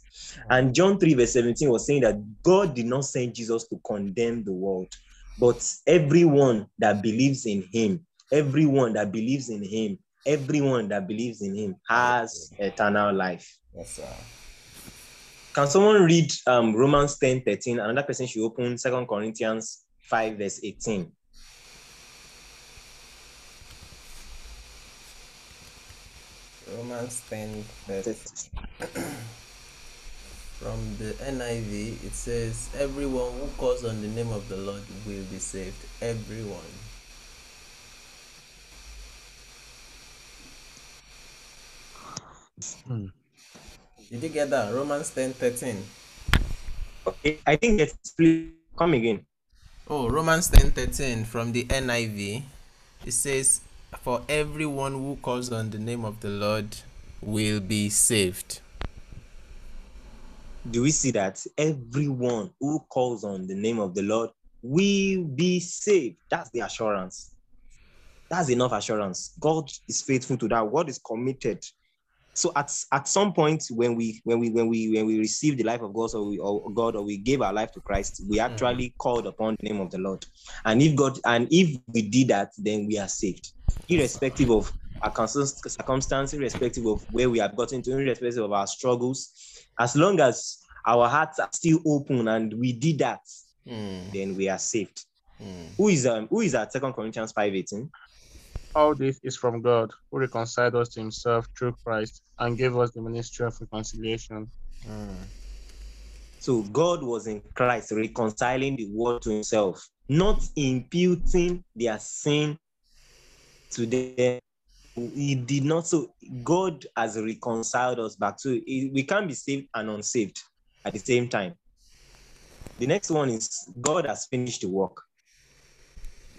And John 3, verse 17 was saying that God did not send Jesus to condemn the world, but everyone that believes in him, everyone that believes in him, everyone that believes in him has eternal life. Yes, sir. Can someone read um, Romans 10 13? Another person should open Second Corinthians 5, verse 18. Romans 10, verse From the NIV, it says, Everyone who calls on the name of the Lord will be saved. Everyone. Hmm. Did you get that? Romans 10 13. Okay, I think it's please come again. Oh, Romans 10 13 from the NIV. It says, For everyone who calls on the name of the Lord will be saved. Do we see that everyone who calls on the name of the Lord will be saved? That's the assurance. That's enough assurance. God is faithful to that. God is committed. So at, at some point when we when we when we when we receive the life of God or, we, or God or we gave our life to Christ, we actually called upon the name of the Lord. And if God and if we did that, then we are saved, irrespective of our circumstance, irrespective of where we have gotten to, irrespective of our struggles, as long as our hearts are still open and we did that, Hmm, then we are saved. hmm. Who is um who is at Second Corinthians 5:18? All this is from God, who reconciled us to himself through Christ and gave us the ministry of reconciliation. Hmm. So God was in Christ reconciling the world to himself, not imputing their sin to them. He did not. So God has reconciled us back. So we can't be saved and unsaved at the same time. The next one is God has finished the work.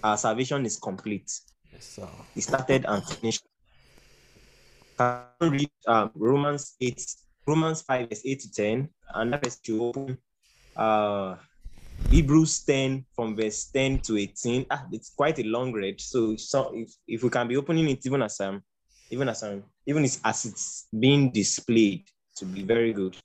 Our salvation is complete. So He started and finished. Can read um, Romans 8, Romans 5, verse 8 to 10, and that is to open uh, Hebrews 10 from verse 10 to 18. Ah, it's quite a long read. So, so if, if we can be opening it even as um, even as um, even as, as it's being displayed to be very good.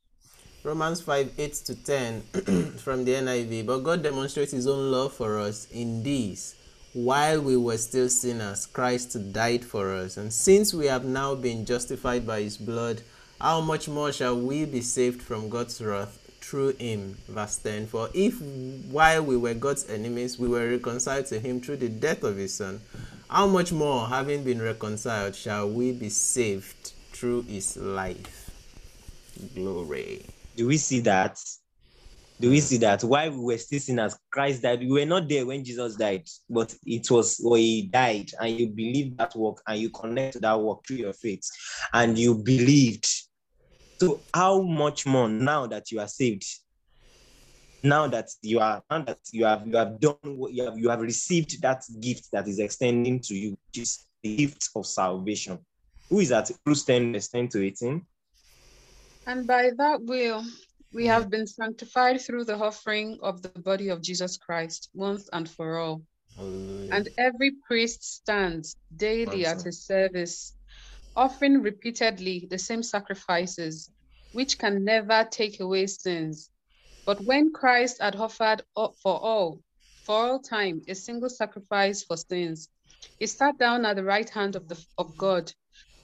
Romans 5 8 to 10 from the NIV. But God demonstrates his own love for us in this. While we were still sinners, Christ died for us. And since we have now been justified by his blood, how much more shall we be saved from God's wrath through him? Verse 10 For if while we were God's enemies, we were reconciled to him through the death of his son, how much more, having been reconciled, shall we be saved through his life? Glory. Do we see that? Do we see that while we were still sinners, Christ died? We were not there when Jesus died, but it was when he died, and you believe that work and you connect that work through your faith, and you believed. So, how much more now that you are saved? Now that you are, now that you have, you have done what you have, you have received that gift that is extending to you, which is the gift of salvation. Who is that? Hebrews 10, verse 10 to 18. And by that will, we have been sanctified through the offering of the body of Jesus Christ once and for all. Hallelujah. And every priest stands daily at his service, offering repeatedly the same sacrifices, which can never take away sins. But when Christ had offered up for all, for all time, a single sacrifice for sins, he sat down at the right hand of, the, of God,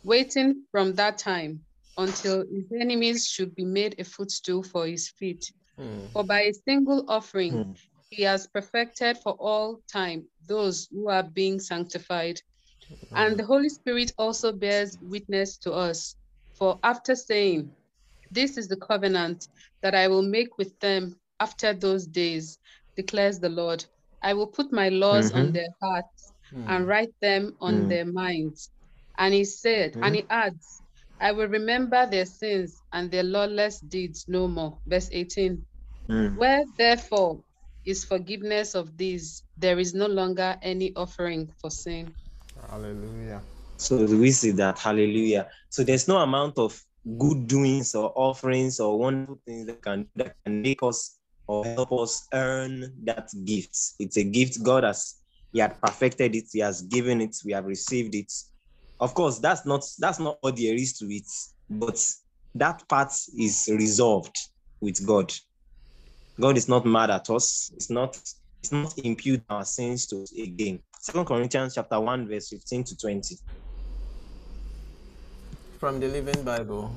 waiting from that time until his enemies should be made a footstool for his feet. Hmm. For by a single offering, Hmm. he has perfected for all time those who are being sanctified. And the Holy Spirit also bears witness to us. For after saying, This is the covenant that I will make with them after those days, declares the Lord. I will put my laws on Mhm. their hearts Hmm. and write them on Mm. their minds. And he said, and he adds, I will remember their sins and their lawless deeds no more. Verse 18. Mm. Where therefore is forgiveness of these, there is no longer any offering for sin. Hallelujah. So we see that? Hallelujah. So there's no amount of good doings or offerings or wonderful things that can that can make us or help us earn that gift. It's a gift God has He had perfected it, He has given it, we have received it. Of course, that's not that's not all there is to it, but that part is resolved with God. God is not mad at us. It's not it's not impute our sins to us again. Second Corinthians chapter 1, verse 15 to 20. From the Living Bible.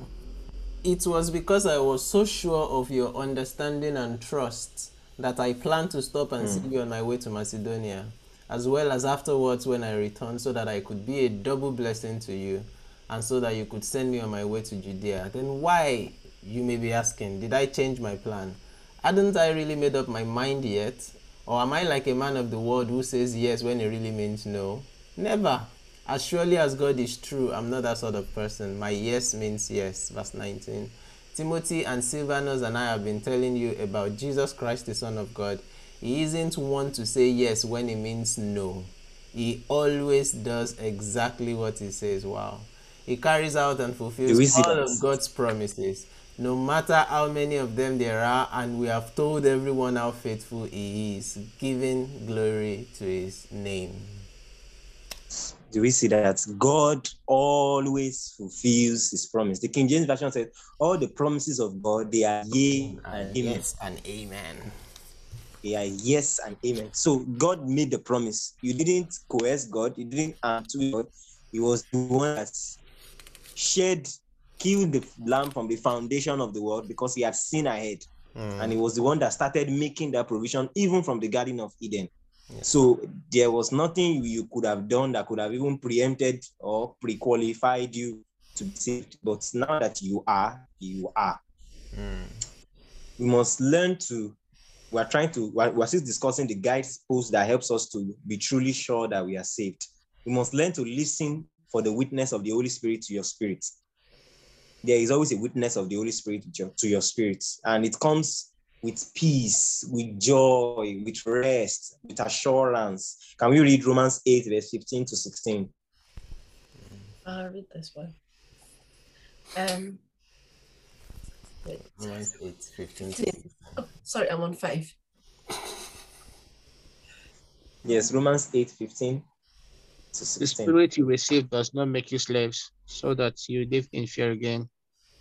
It was because I was so sure of your understanding and trust that I planned to stop and hmm. see you on my way to Macedonia, as well as afterwards when I returned, so that I could be a double blessing to you, and so that you could send me on my way to Judea. Then why, you may be asking, did I change my plan? Hadn't I really made up my mind yet? Or am I like a man of the world who says yes when he really means no? Never. As surely as God is true, I'm not that sort of person. My yes means yes. Verse 19. Timothy and Silvanus and I have been telling you about Jesus Christ, the Son of God. He isn't one to say yes when he means no. He always does exactly what he says. Wow. He carries out and fulfills all of God's promises, no matter how many of them there are, and we have told everyone how faithful he is, giving glory to his name. Do we see that God always fulfills his promise? The King James Version says, All the promises of God, they are yea and amen. Yes and amen. They are yes and amen. So God made the promise. You didn't coerce God, you didn't undo God. He was the one that shed, killed the lamb from the foundation of the world because he had seen ahead. Hmm. And he was the one that started making that provision even from the Garden of Eden. So there was nothing you could have done that could have even preempted or pre-qualified you to be saved. But now that you are, you are. Hmm. We must learn to. We are trying to. We're, we're still discussing the guidepost that helps us to be truly sure that we are saved. We must learn to listen for the witness of the Holy Spirit to your spirit. There is always a witness of the Holy Spirit to your, spirit, and it comes with peace, with joy, with rest, with assurance. Can we read Romans 8, verse 15 to 16? I'll read this one. Um, wait. Romans 8, 15. Oh, sorry, I'm on five. Yes, Romans 8, 15 to The spirit you received does not make you slaves, so that you live in fear again.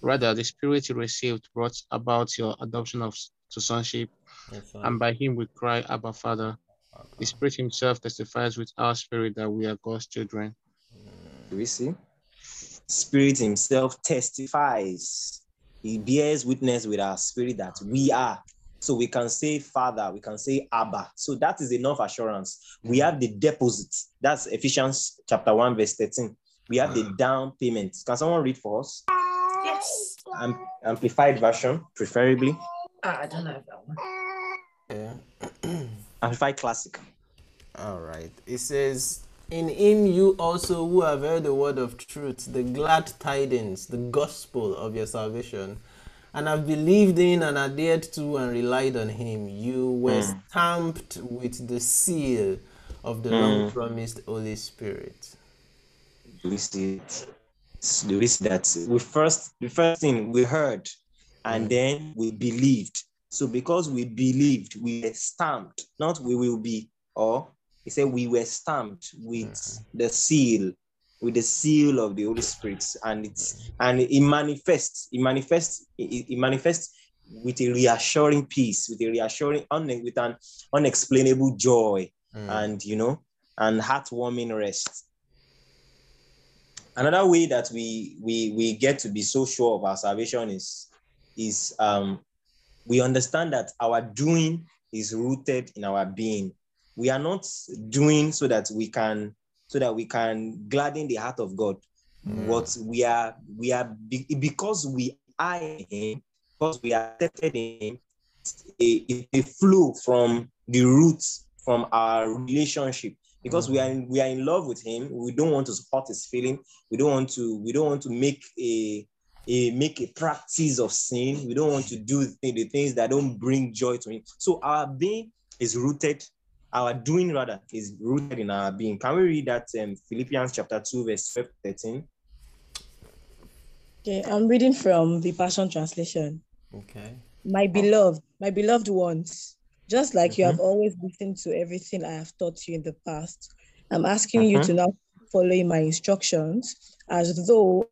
Rather, the spirit you received brought about your adoption of to sonship, and by him we cry, Abba, Father. The Spirit Himself testifies with our spirit that we are God's children. Mm, do we see? Spirit Himself testifies. He bears witness with our spirit that we are. So we can say Father, we can say Abba. So that is enough assurance. We have the deposit. That's Ephesians chapter 1, verse 13. We have the down payment. Can someone read for us? Yes. Am- amplified version, preferably. Ah, I don't have that one. Yeah. Amplified classic. All right. It says, In him you also who have heard the word of truth, the glad tidings, the gospel of your salvation, and have believed in and adhered to and relied on him, you were hmm. stamped with the seal of the hmm. long promised Holy Spirit. We see it? We see that? We first, the first thing we heard, and hmm. then we believed. So because we believed, we were stamped, not we will be, or he said we were stamped with the seal, with the seal of the Holy Spirit, and it's and it manifests, it manifests, it, it manifests with a reassuring peace, with a reassuring, with an unexplainable joy, and you know, and heartwarming rest. Another way that we we we get to be so sure of our salvation is is um we understand that our doing is rooted in our being we are not doing so that we can so that we can gladden the heart of god. Mm. What we are we are be- because we are him because we are accepted in him a, a, a flow from the roots from our relationship. Because we mm. are in, we are in love with him we don't want to support his feeling we don't want to we don't want to make a a make a practice of sin we don't want to do the, the things that don't bring joy to him. So our being is rooted our doing rather is rooted in our being can we read that um, philippians chapter 2 verse 12 13 Okay, I'm reading from the Passion Translation. Okay. My beloved, my beloved ones, just like you have always listened to everything I have taught you in the past, I'm asking you Mhm. to now follow my instructions as though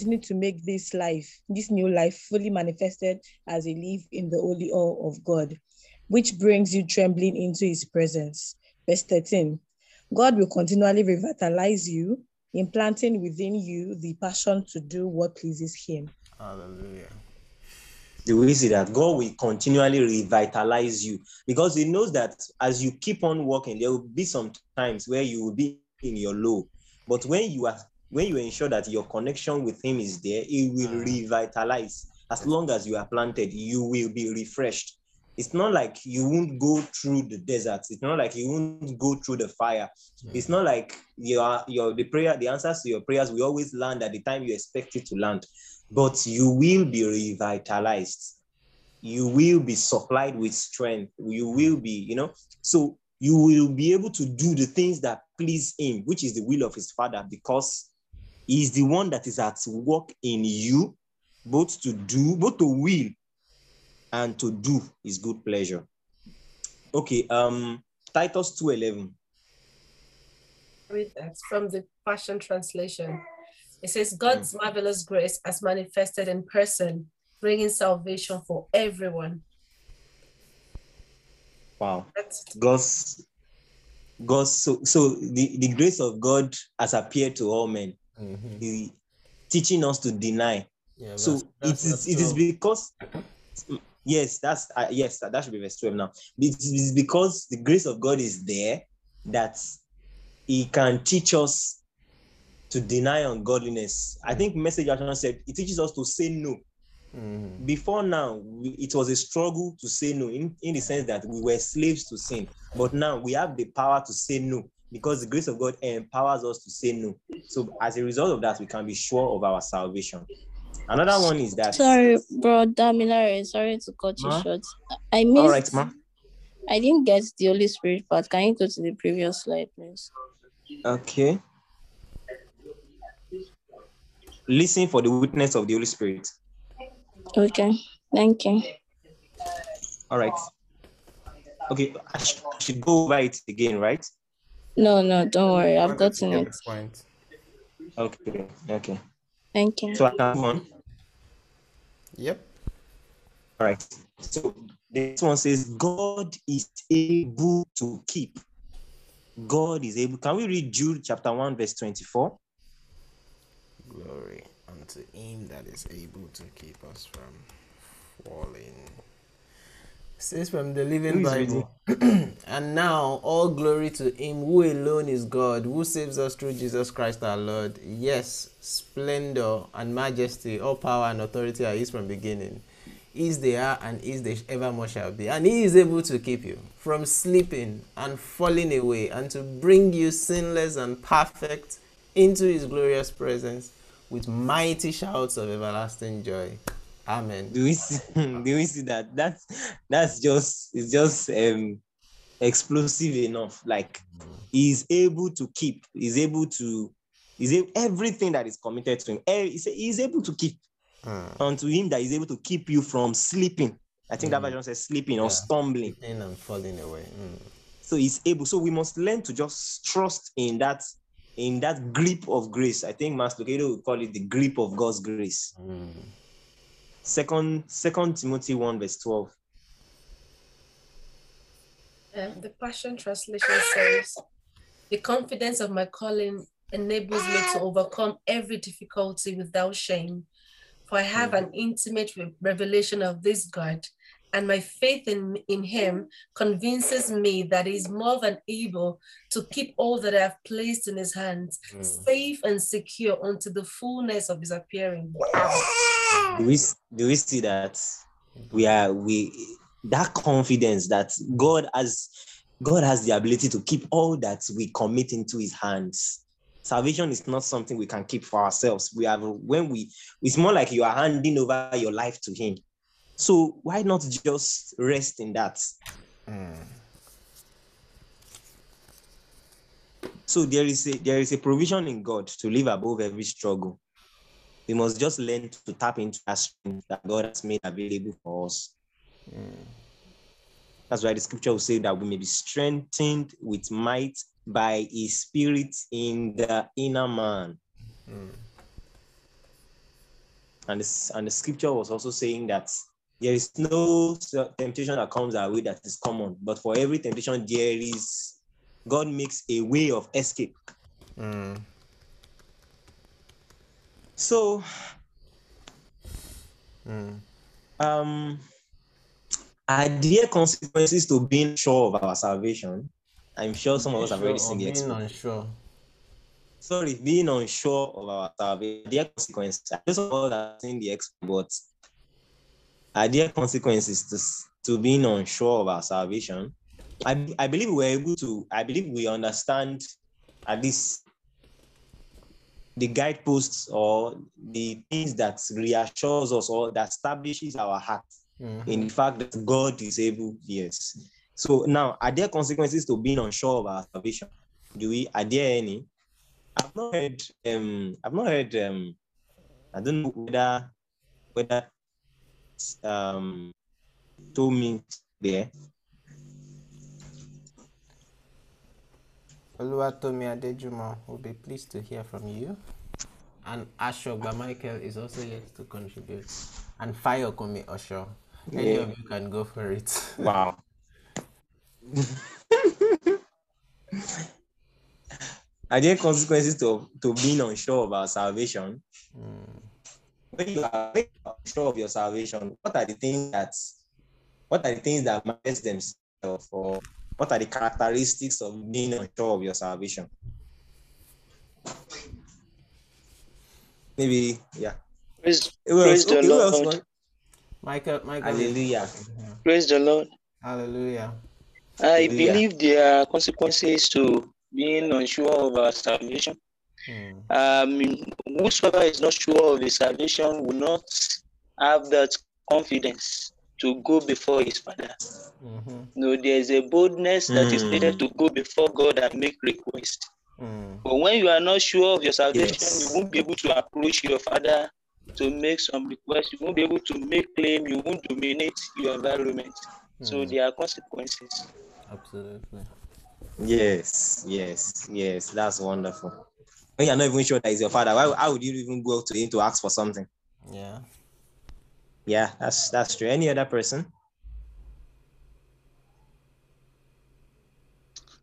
continue to make this life, this new life, fully manifested as a live in the holy awe of God, which brings you trembling into his presence. Verse 13. God will continually revitalize you, implanting within you the passion to do what pleases him. Hallelujah. the way see that God will continually revitalize you because He knows that as you keep on working, there will be some times where you will be in your low. But when you are when you ensure that your connection with Him is there, He will mm. revitalize. As long as you are planted, you will be refreshed. It's not like you won't go through the desert. It's not like you won't go through the fire. Mm. It's not like your your the prayer, the answers to your prayers will always land at the time you expect it to land but you will be revitalized. You will be supplied with strength. You will be, you know, so you will be able to do the things that please Him, which is the will of His Father, because is the one that is at work in you, both to do, both to will and to do is good pleasure. Okay, um, Titus 2:11. read that from the Passion Translation. It says, God's marvelous grace has manifested in person, bringing salvation for everyone. Wow. That's God's God's so so the, the grace of God has appeared to all men. Mhm. He teaching us to deny. Yeah, So verse- it verse is it is because yes, that's uh, yes, that, that should be verse 12 now. It is because the grace of God is there that he can teach us to deny ungodliness. I think message action said it teaches us to say no. Mhm. Before now, we, it was a struggle to say no in, in the sense that we were slaves to sin. But now we have the power to say no because the grace of God empowers us to say no. So as a result of that, we can be sure of our salvation. Another one is that. Sorry, bro, Damilare, sorry to cut you Ma? short. I missed. All right, ma. I didn't get the Holy Spirit part. Can you go to the previous slide, please? Okay. Listen for the witness of the Holy Spirit. Okay, thank you. All right. Okay, I should, I should go over it again, right? No, no, don't worry. I've Wanted to gotten it. point. Okay, okay. Thank you. So I can move on. Yep. All right. So this one says, God is able to keep. God is able. Can we read Jude chapter 1, verse 24? Glory unto him that is able to keep us from falling. Says from the Living Bible. and now all glory to him who alone is God, who saves us through Jesus Christ our Lord. Yes, splendor and majesty, all power and authority are his from beginning. Is they are and is they evermore shall be. And he is able to keep you from sleeping and falling away and to bring you sinless and perfect into his glorious presence with mighty shouts of everlasting joy. Amen. Do we see, do we see that? That's that's just it's just um explosive enough. Like he's able to keep, he's able to he's able, everything that is committed to him. He's, able to keep Mm. unto him that is able to keep you from sleeping. I think that Mm. version says sleeping or Yeah. stumbling. Sleeping and falling away. Mm. So he's able. So we must learn to just trust in that in that grip of grace. I think Max Lucado would call it the grip of God's grace. Mm. Second, Second Timothy 1, verse 12. Um, the Passion Translation says, The confidence of my calling enables me to overcome every difficulty without shame. For I have an intimate re- revelation of this God, and my faith in, in Him convinces me that He is more than able to keep all that I have placed in His hands, Mm. safe and secure unto the fullness of His appearing. Do we do we see that we are we that confidence that God has God has the ability to keep all that we commit into his hands. Salvation is not something we can keep for ourselves. We have when we it's more like you are handing over your life to him. So why not just rest in that? Mm. So there is a there is a provision in God to live above every struggle. We must just learn to tap into that strength that God has made available for us. That's why the scripture will say that we may be strengthened with might by his spirit in the inner man. Mm. And, this, and the scripture was also saying that there is no temptation that comes our way that is common, but for every temptation, there is God makes a way of escape. Mm. So, Mm. um, are there consequences to being sure of our salvation? I'm sure some of us have already seen the being experience. unsure. Sorry, being unsure of our salvation, are there consequences? I know some of us the experience, but are there consequences to, to being unsure of our salvation? I, I believe we're able to, I believe we understand at least the guideposts or the things that reassures us or that establishes our heart Mhm. in the fact that God is able, yes. So now, are there consequences to being unsure of our salvation? Do we? Are there any? I've not heard. Um, I've not heard. Um, I don't know whether whether um told me there. Oluwatomi Adejuma will be pleased to hear from you. And Ashogba Michael is also yet to contribute. And Fayokomi Osho. Any Yeah. of you can go for it. Wow. are there consequences to, to being unsure of our salvation? Mm. When you are when sure of your salvation, what are the things that what are the things that manifest themselves or what are the characteristics of being unsure of your salvation? Maybe, yeah. Praise, Who praise the Okay, else Lord. want- Michael, Michael. Hallelujah. Praise the Lord. Hallelujah. I Hallelujah. believe there are consequences to being unsure of our salvation. Hmm. Um, whosoever is not sure of his salvation will not have that confidence to go before his father. Mm-hmm. No, there's a boldness that is hmm. needed to go before God and make request. Hmm. But when you are not sure of your salvation, Yes. you won't be able to approach your father to make some request. You won't be able to make claim. You won't dominate your environment. So there are consequences. Absolutely. Yes, yes, yes. That's wonderful. When you're not even sure that that is your father, why, how would you even go to him to ask for something? Yeah. Yeah, that's that's true. Any other person?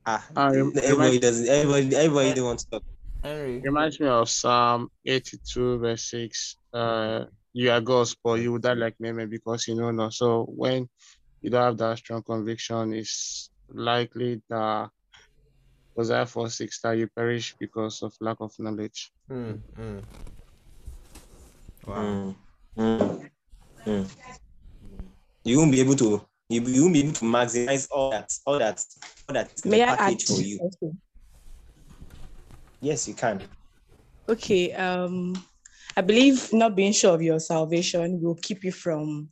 Ah, Uh, everybody remind- doesn't. Everybody, everybody don't want to talk. Henry. Reminds me of Psalm 82, verse 6. Uh, you are God's, but you will die like Meme because you know not. So when you don't have that strong conviction, it's likely that Hosea 4 6 that you perish because of lack of knowledge. Mm, mm. Wow. Mm, mm, mm. You won't be able to. You, you won't be able to maximize all that, all that, all that is in the May I add package for you. also? Yes, you can. Okay. Um, I believe not being sure of your salvation will keep you from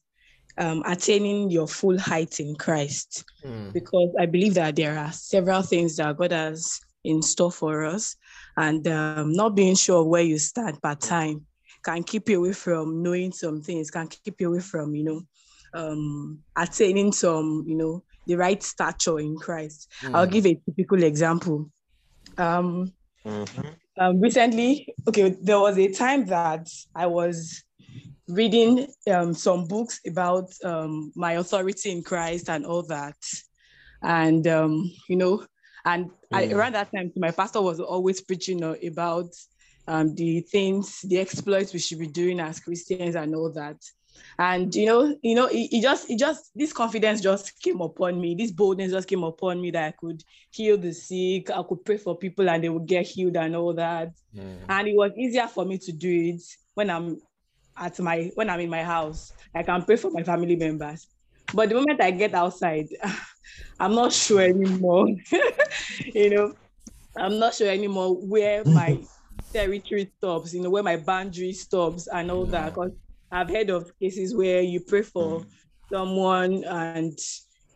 um, attaining your full height in Christ. Mm. because I believe that there are several things that God has in store for us, and um, not being sure of where you stand part time can keep you away from knowing some things, can keep you away from you know um, attaining some you know the right stature in Christ. I'll Mm. give a typical example. Um, Mhm. um, recently, okay, there was a time that I was reading um, some books about um, my authority in Christ and all that. And, um, you know, and I, Mm. around that time, my pastor was always preaching about um, the things, the exploits we should be doing as Christians and all that. And you know, you know, it, it just, it just, this confidence just came upon me. This boldness just came upon me that I could heal the sick, I could pray for people and they would get healed and all that Mm. and it was easier for me to do it when I'm at my when I'm in my house. I can pray for my family members. But the moment I get outside, I'm not sure anymore. you know, I'm not sure anymore where my territory stops, you know, where my boundary stops and all that. Because I've heard of cases where you pray for someone and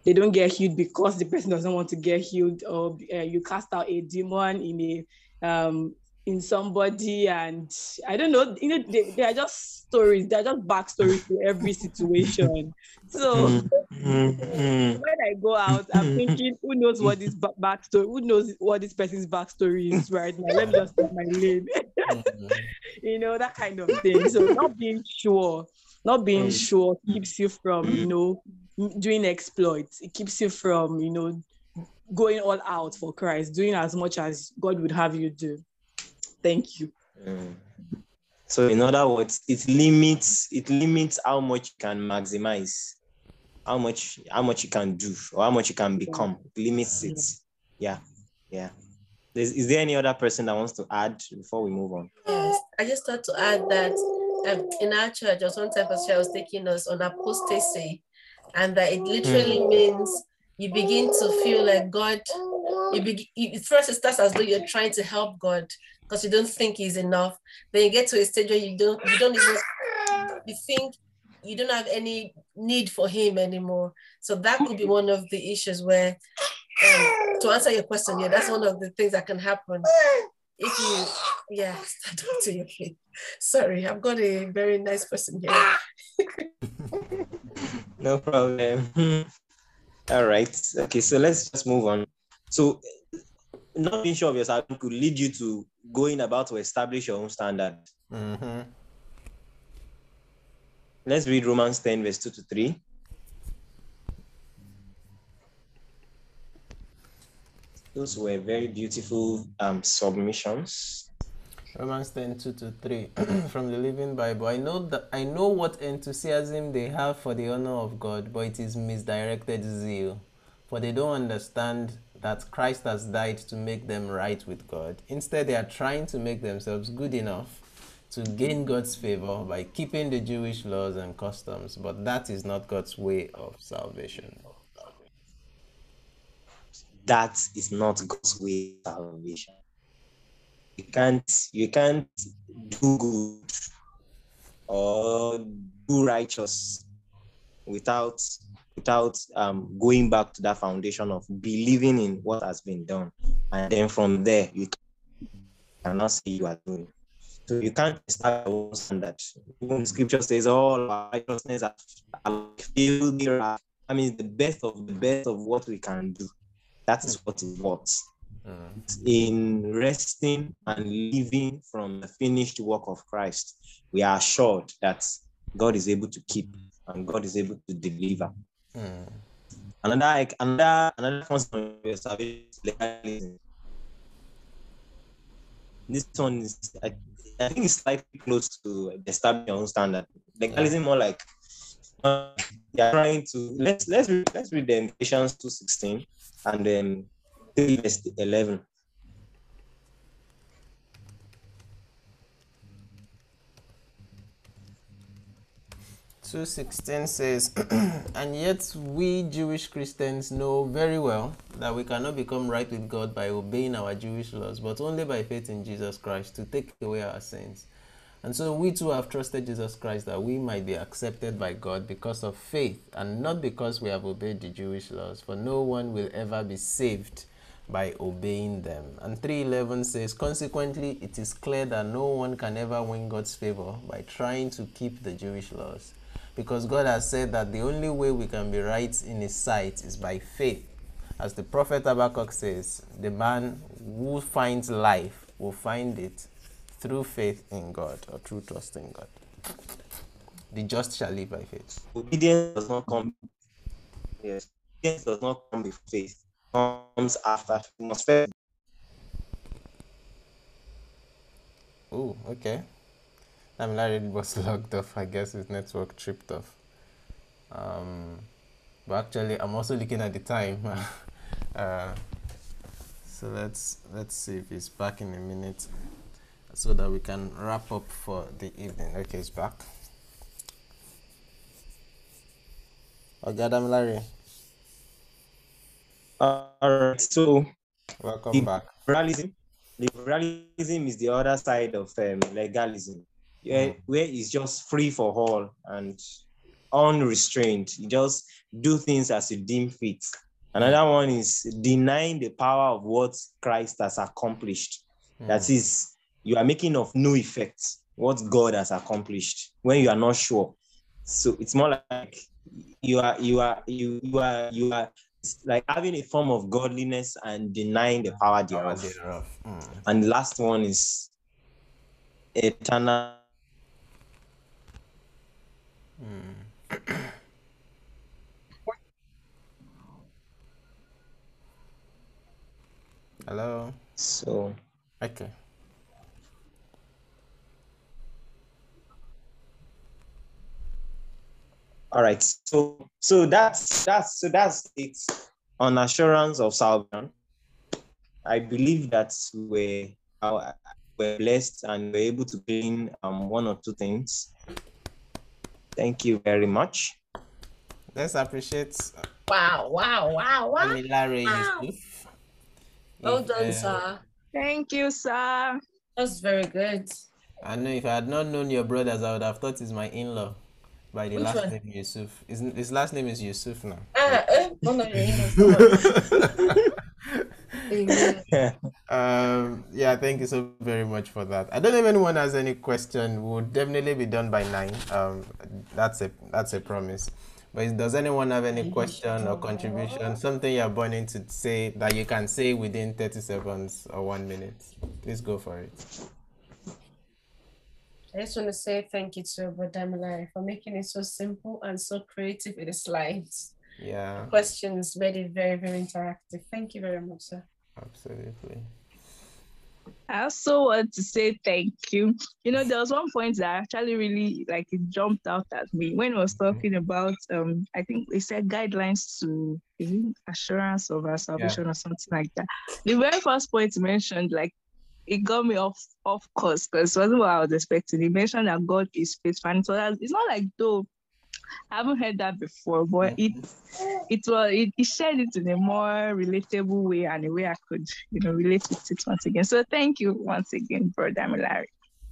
they don't get healed because the person doesn't want to get healed, or uh, you cast out a demon in a um in somebody and i don't know you know they, they are just stories they're just backstories to every situation. So Mm, mm, mm. when i go out i'm thinking who knows what this ba- backstory who knows what this person's backstory is right now? Let me just take my lane Mm. you know that kind of thing. So not being sure not being Mm. sure keeps you from you know doing exploits. It keeps you from you know going all out for christ doing as much as god would have you do thank you Mm. So in other words, it limits it limits how much you can maximize, how much how much you can do or how much you can become. It limits it. Yeah, yeah. Is, is there any other person that wants to add before we move on? Yes, I just thought to add that um, in our church, there was one time Pastor was taking us on apostasy, and that it literally means you begin to feel like God. You begin you, first it starts as though you're trying to help God because you don't think He's enough. Then you get to a stage where you don't you don't even you think you don't have any need for Him anymore. So that could be one of the issues where. Um, to answer your question, yeah, that's one of the things that can happen if you yeah up to your feet sorry i've got a very nice person here No problem. All right. Okay, so let's just move on. So not being sure of yourself could lead you to going about to establish your own standard. Mhm. Let's read Romans 10, verse 2 to 3. Those were very beautiful um, submissions. Romans 10, 2 to 3 from the Living Bible. I know that I know what enthusiasm they have for the honor of God, but it is misdirected zeal. For they don't understand that Christ has died to make them right with God. Instead, they are trying to make themselves good enough to gain God's favor by keeping the Jewish laws and customs, but that is not God's way of salvation. That is not God's way of salvation. you can't you can't do good or do righteous without without um, going back to that foundation of believing in what has been done. And then from there you cannot say you are doing. So you can't start your own standard. Even scripture says all righteousness are filthy i mean the best of the best of what we can do. That is what it works Mm. In resting and living from the finished work of Christ, we are assured that God is able to keep and God is able to deliver. Mm. Another another another concern is legalism. This one is I, I, think it's slightly close to establishing your own standard. Legalism yeah. more like uh, they are trying to let's let's read, let's read the Ephesians two sixteen and then three eleven. 2.16 says, And yet we Jewish Christians know very well that we cannot become right with God by obeying our Jewish laws, but only by faith in Jesus Christ to take away our sins. And so we too have trusted Jesus Christ that we might be accepted by God because of faith and not because we have obeyed the Jewish laws, for no one will ever be saved by obeying them. And 311 says, Consequently, it is clear that no one can ever win God's favor by trying to keep the Jewish laws. Because God has said that the only way we can be right in His sight is by faith. As the prophet Habakkuk says, the man who finds life will find it through faith in God or through trust in God. The just shall live by faith. Obedience does not come. Yes, obedience does not come with faith comes after atmosphere. Oh, okay. Damilare was logged off. I guess his network tripped off. Um, but actually, I'm also looking at the time. uh, so let's let's see if he's back in a minute, so that we can wrap up for the evening. Okay, he's back. Okay, Damilare. All right. So, welcome back. Liberalism, liberalism is the other side of um, legalism, yeah, mm. where it's just free for all and unrestrained. You just do things as you deem fit. Another one is denying the power of what Christ has accomplished. Mm. That is, you are making of no effect what God has accomplished when you are not sure. So it's more like you are you are you, you are you are like having a form of godliness and denying the power thereof. thereof. Mm. And the last one is eternal. Mm. Hello. So. Okay. All right. So so that's that's so that's it on assurance of salvation. I believe that we are we're blessed and we're able to gain um, one or two things. Thank you very much. Let's appreciate. Wow! Wow! Wow! Wow! Damilare wow. Well done, uh, sir. Thank you, sir. That's very good. I know if I had not known your brothers, I would have thought he's my in-law by the Which last one? name Yusuf. His, his last name is Yusuf now. Ah, eh? one of um, yeah, thank you so very much for that. I don't know if anyone has any question. We'll definitely be done by nine. Um, that's a that's a promise. But does anyone have any question or contribution? Something you're burning to say that you can say within 30 seconds or one minute? Please go for it. I just want to say thank you to Badamilari for making it so simple and so creative with the slides. Yeah. questions made it very, very interactive. Thank you very much, sir. Absolutely. I also want to say thank you. You know, there was one point that actually really like it jumped out at me when I was mm-hmm. talking about um I think they said guidelines to assurance of our salvation yeah. or something like that. The very first point mentioned like it got me off off course because it wasn't what I was expecting. He mentioned that God is faithful. And so that, it's not like though I haven't heard that before, but it it was it, it shared it in a more relatable way and a way I could, you know, relate with it once again. So thank you once again, Brother Milari.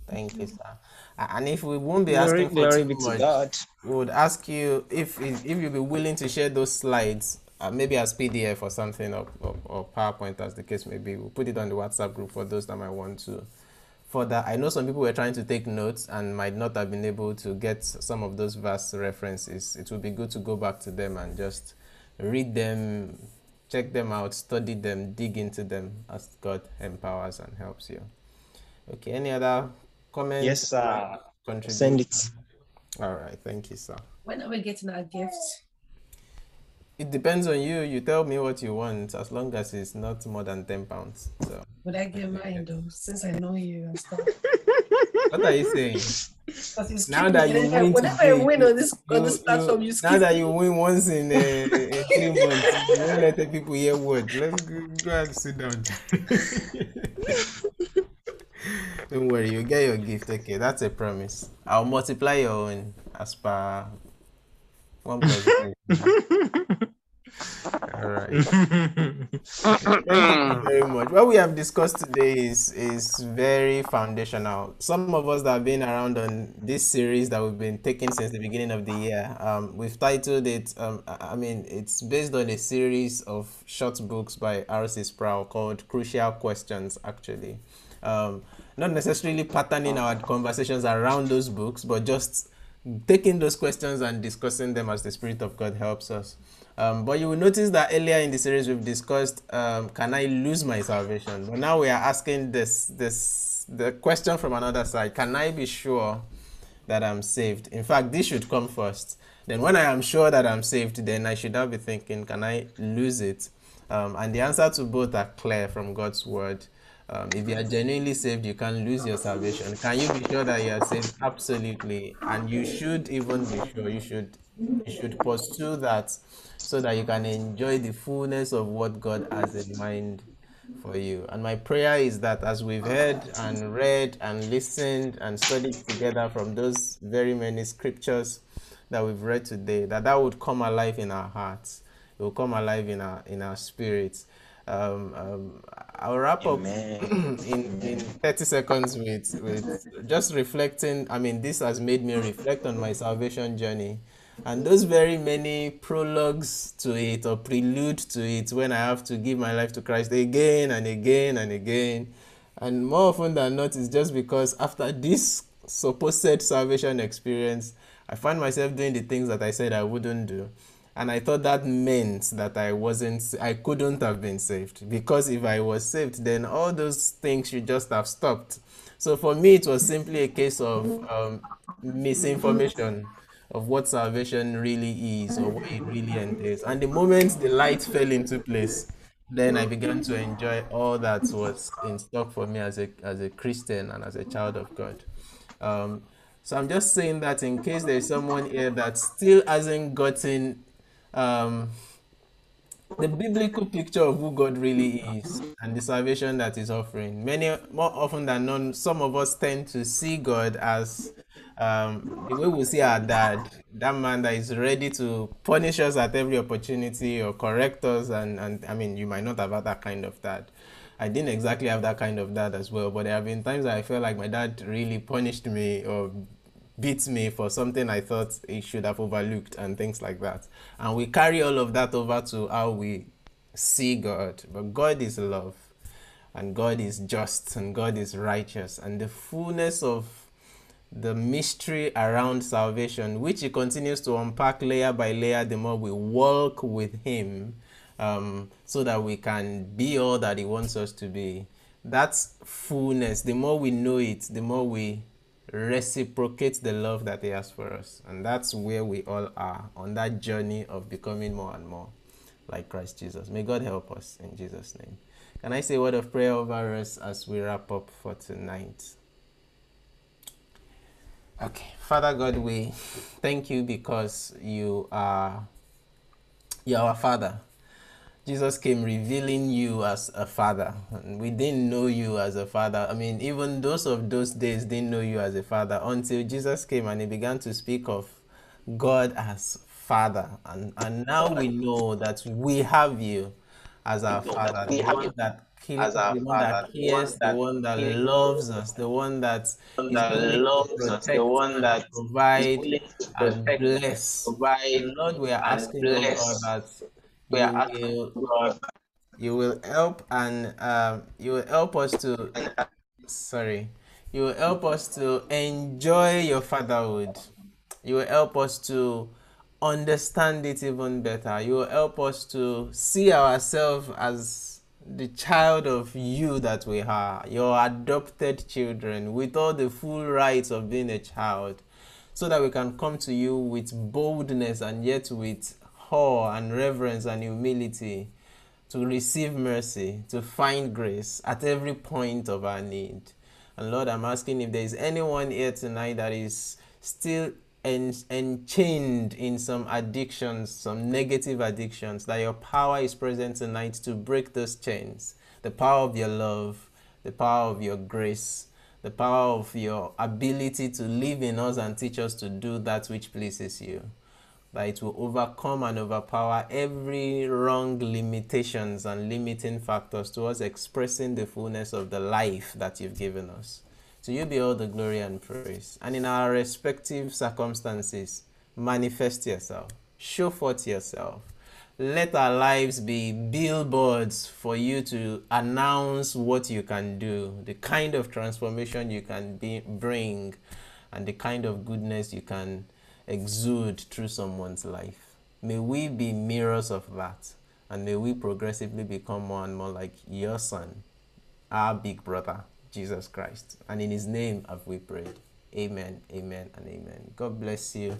Thank you, sir. And if we won't be Glory, asking for glory too be to much, God. we would ask you if if if you'd be willing to share those slides, uh, maybe as PDF or something, or, or, or PowerPoint, as the case may be. We'll put it on the WhatsApp group for those that might want to. Further, I know some people were trying to take notes and might not have been able to get some of those vast references. It would be good to go back to them and just read them, check them out, study them, dig into them as God empowers and helps you. Okay, any other comments? Yes, sir. Send it. All right, thank you, sir. When are we getting our gifts? It depends on you. You tell me what you want, as long as it's not more than ten pounds. So, Would I get mine though, since I know you and stuff? what are you saying? Now that you win Whenever I win on this on this platform, you, skip now that you win once in, uh, in three months, you don't let the people hear word. Let's go, go and sit down. don't worry, you get your gift. Okay, that's a promise. I'll multiply your own as per one. All right. Thank you very much. What we have discussed today is is very foundational. Some of us that have been around on this series that we've been taking since the beginning of the year, um, we've titled it. Um, I I mean, it's based on a series of short books by R.C. Sproul called "Crucial Questions." Actually, um, not necessarily patterning our conversations around those books, but just taking those questions and discussing them as the Spirit of God helps us. Um, but you will notice that earlier in the series we've discussed, um, can I lose my salvation? But now we are asking this, this, the question from another side: Can I be sure that I'm saved? In fact, this should come first. Then, when I am sure that I'm saved, then I should now be thinking, can I lose it? Um, and the answer to both are clear from God's word. Um, if you are genuinely saved, you can lose your salvation. Can you be sure that you are saved? Absolutely. And you should even be sure. You should you should pursue that so that you can enjoy the fullness of what God has in mind for you. And my prayer is that as we've heard and read and listened and studied together from those very many scriptures that we've read today, that that would come alive in our hearts. It will come alive in our in our spirits. Um, um, I'll wrap up in, in 30 seconds with, with just reflecting. I mean, this has made me reflect on my salvation journey and those very many prologues to it or prelude to it when I have to give my life to Christ again and again and again. And more often than not, it's just because after this supposed salvation experience, I find myself doing the things that I said I wouldn't do. And I thought that meant that I wasn't, I couldn't have been saved. Because if I was saved, then all those things should just have stopped. So for me, it was simply a case of um, misinformation of what salvation really is or what it really entails. And the moment the light fell into place, then I began to enjoy all that was in stock for me as a as a Christian and as a child of God. Um, so I'm just saying that in case there's someone here that still hasn't gotten um, the biblical picture of who God really is and the salvation that He's offering. Many more often than not, some of us tend to see God as um, the way we see our dad, that man that is ready to punish us at every opportunity or correct us. And, and I mean, you might not have had that kind of dad. I didn't exactly have that kind of dad as well, but there have been times I felt like my dad really punished me or beat me for something I thought he should have overlooked and things like that. And we carry all of that over to how we see God. But God is love, and God is just, and God is righteous, and the fullness of the mystery around salvation, which he continues to unpack layer by layer the more we walk with him, um, so that we can be all that he wants us to be. That's fullness. The more we know it, the more we reciprocate the love that he has for us. And that's where we all are on that journey of becoming more and more like Christ Jesus. May God help us in Jesus' name. Can I say a word of prayer over us as we wrap up for tonight? Okay, Father God, we thank you because you are you are our Father. Jesus came revealing you as a father. We didn't know you as a father. I mean, even those of those days didn't know you as a father until Jesus came and he began to speak of God as Father. And, and now we know that we have you as our Father, the one that as our the one that cares, the one that loves us, the one that, that loves us, the one that provides and bless. Provide Lord, we are asking oh God that we are asking God you will help and um, you will help us to sorry you will help us to enjoy your fatherhood. You will help us to understand it even better. You will help us to see ourselves as the child of you that we are your adopted children with all the full rights of being a child so that we can come to you with boldness and yet with awe and reverence and humility to receive mercy, to find grace at every point of our need. And Lord, I'm asking if there is anyone here tonight that is still en- enchained in some addictions, some negative addictions, that your power is present tonight to break those chains. The power of your love, the power of your grace, the power of your ability to live in us and teach us to do that which pleases you that it will overcome and overpower every wrong limitations and limiting factors towards expressing the fullness of the life that you've given us. To you be all the glory and praise. And in our respective circumstances, manifest yourself, show forth yourself. Let our lives be billboards for you to announce what you can do, the kind of transformation you can be, bring, and the kind of goodness you can exude through someone's life. May we be mirrors of that, and may we progressively become more and more like your Son, our big brother, Jesus Christ. And in his name have we prayed. Amen, amen, and amen. God bless you.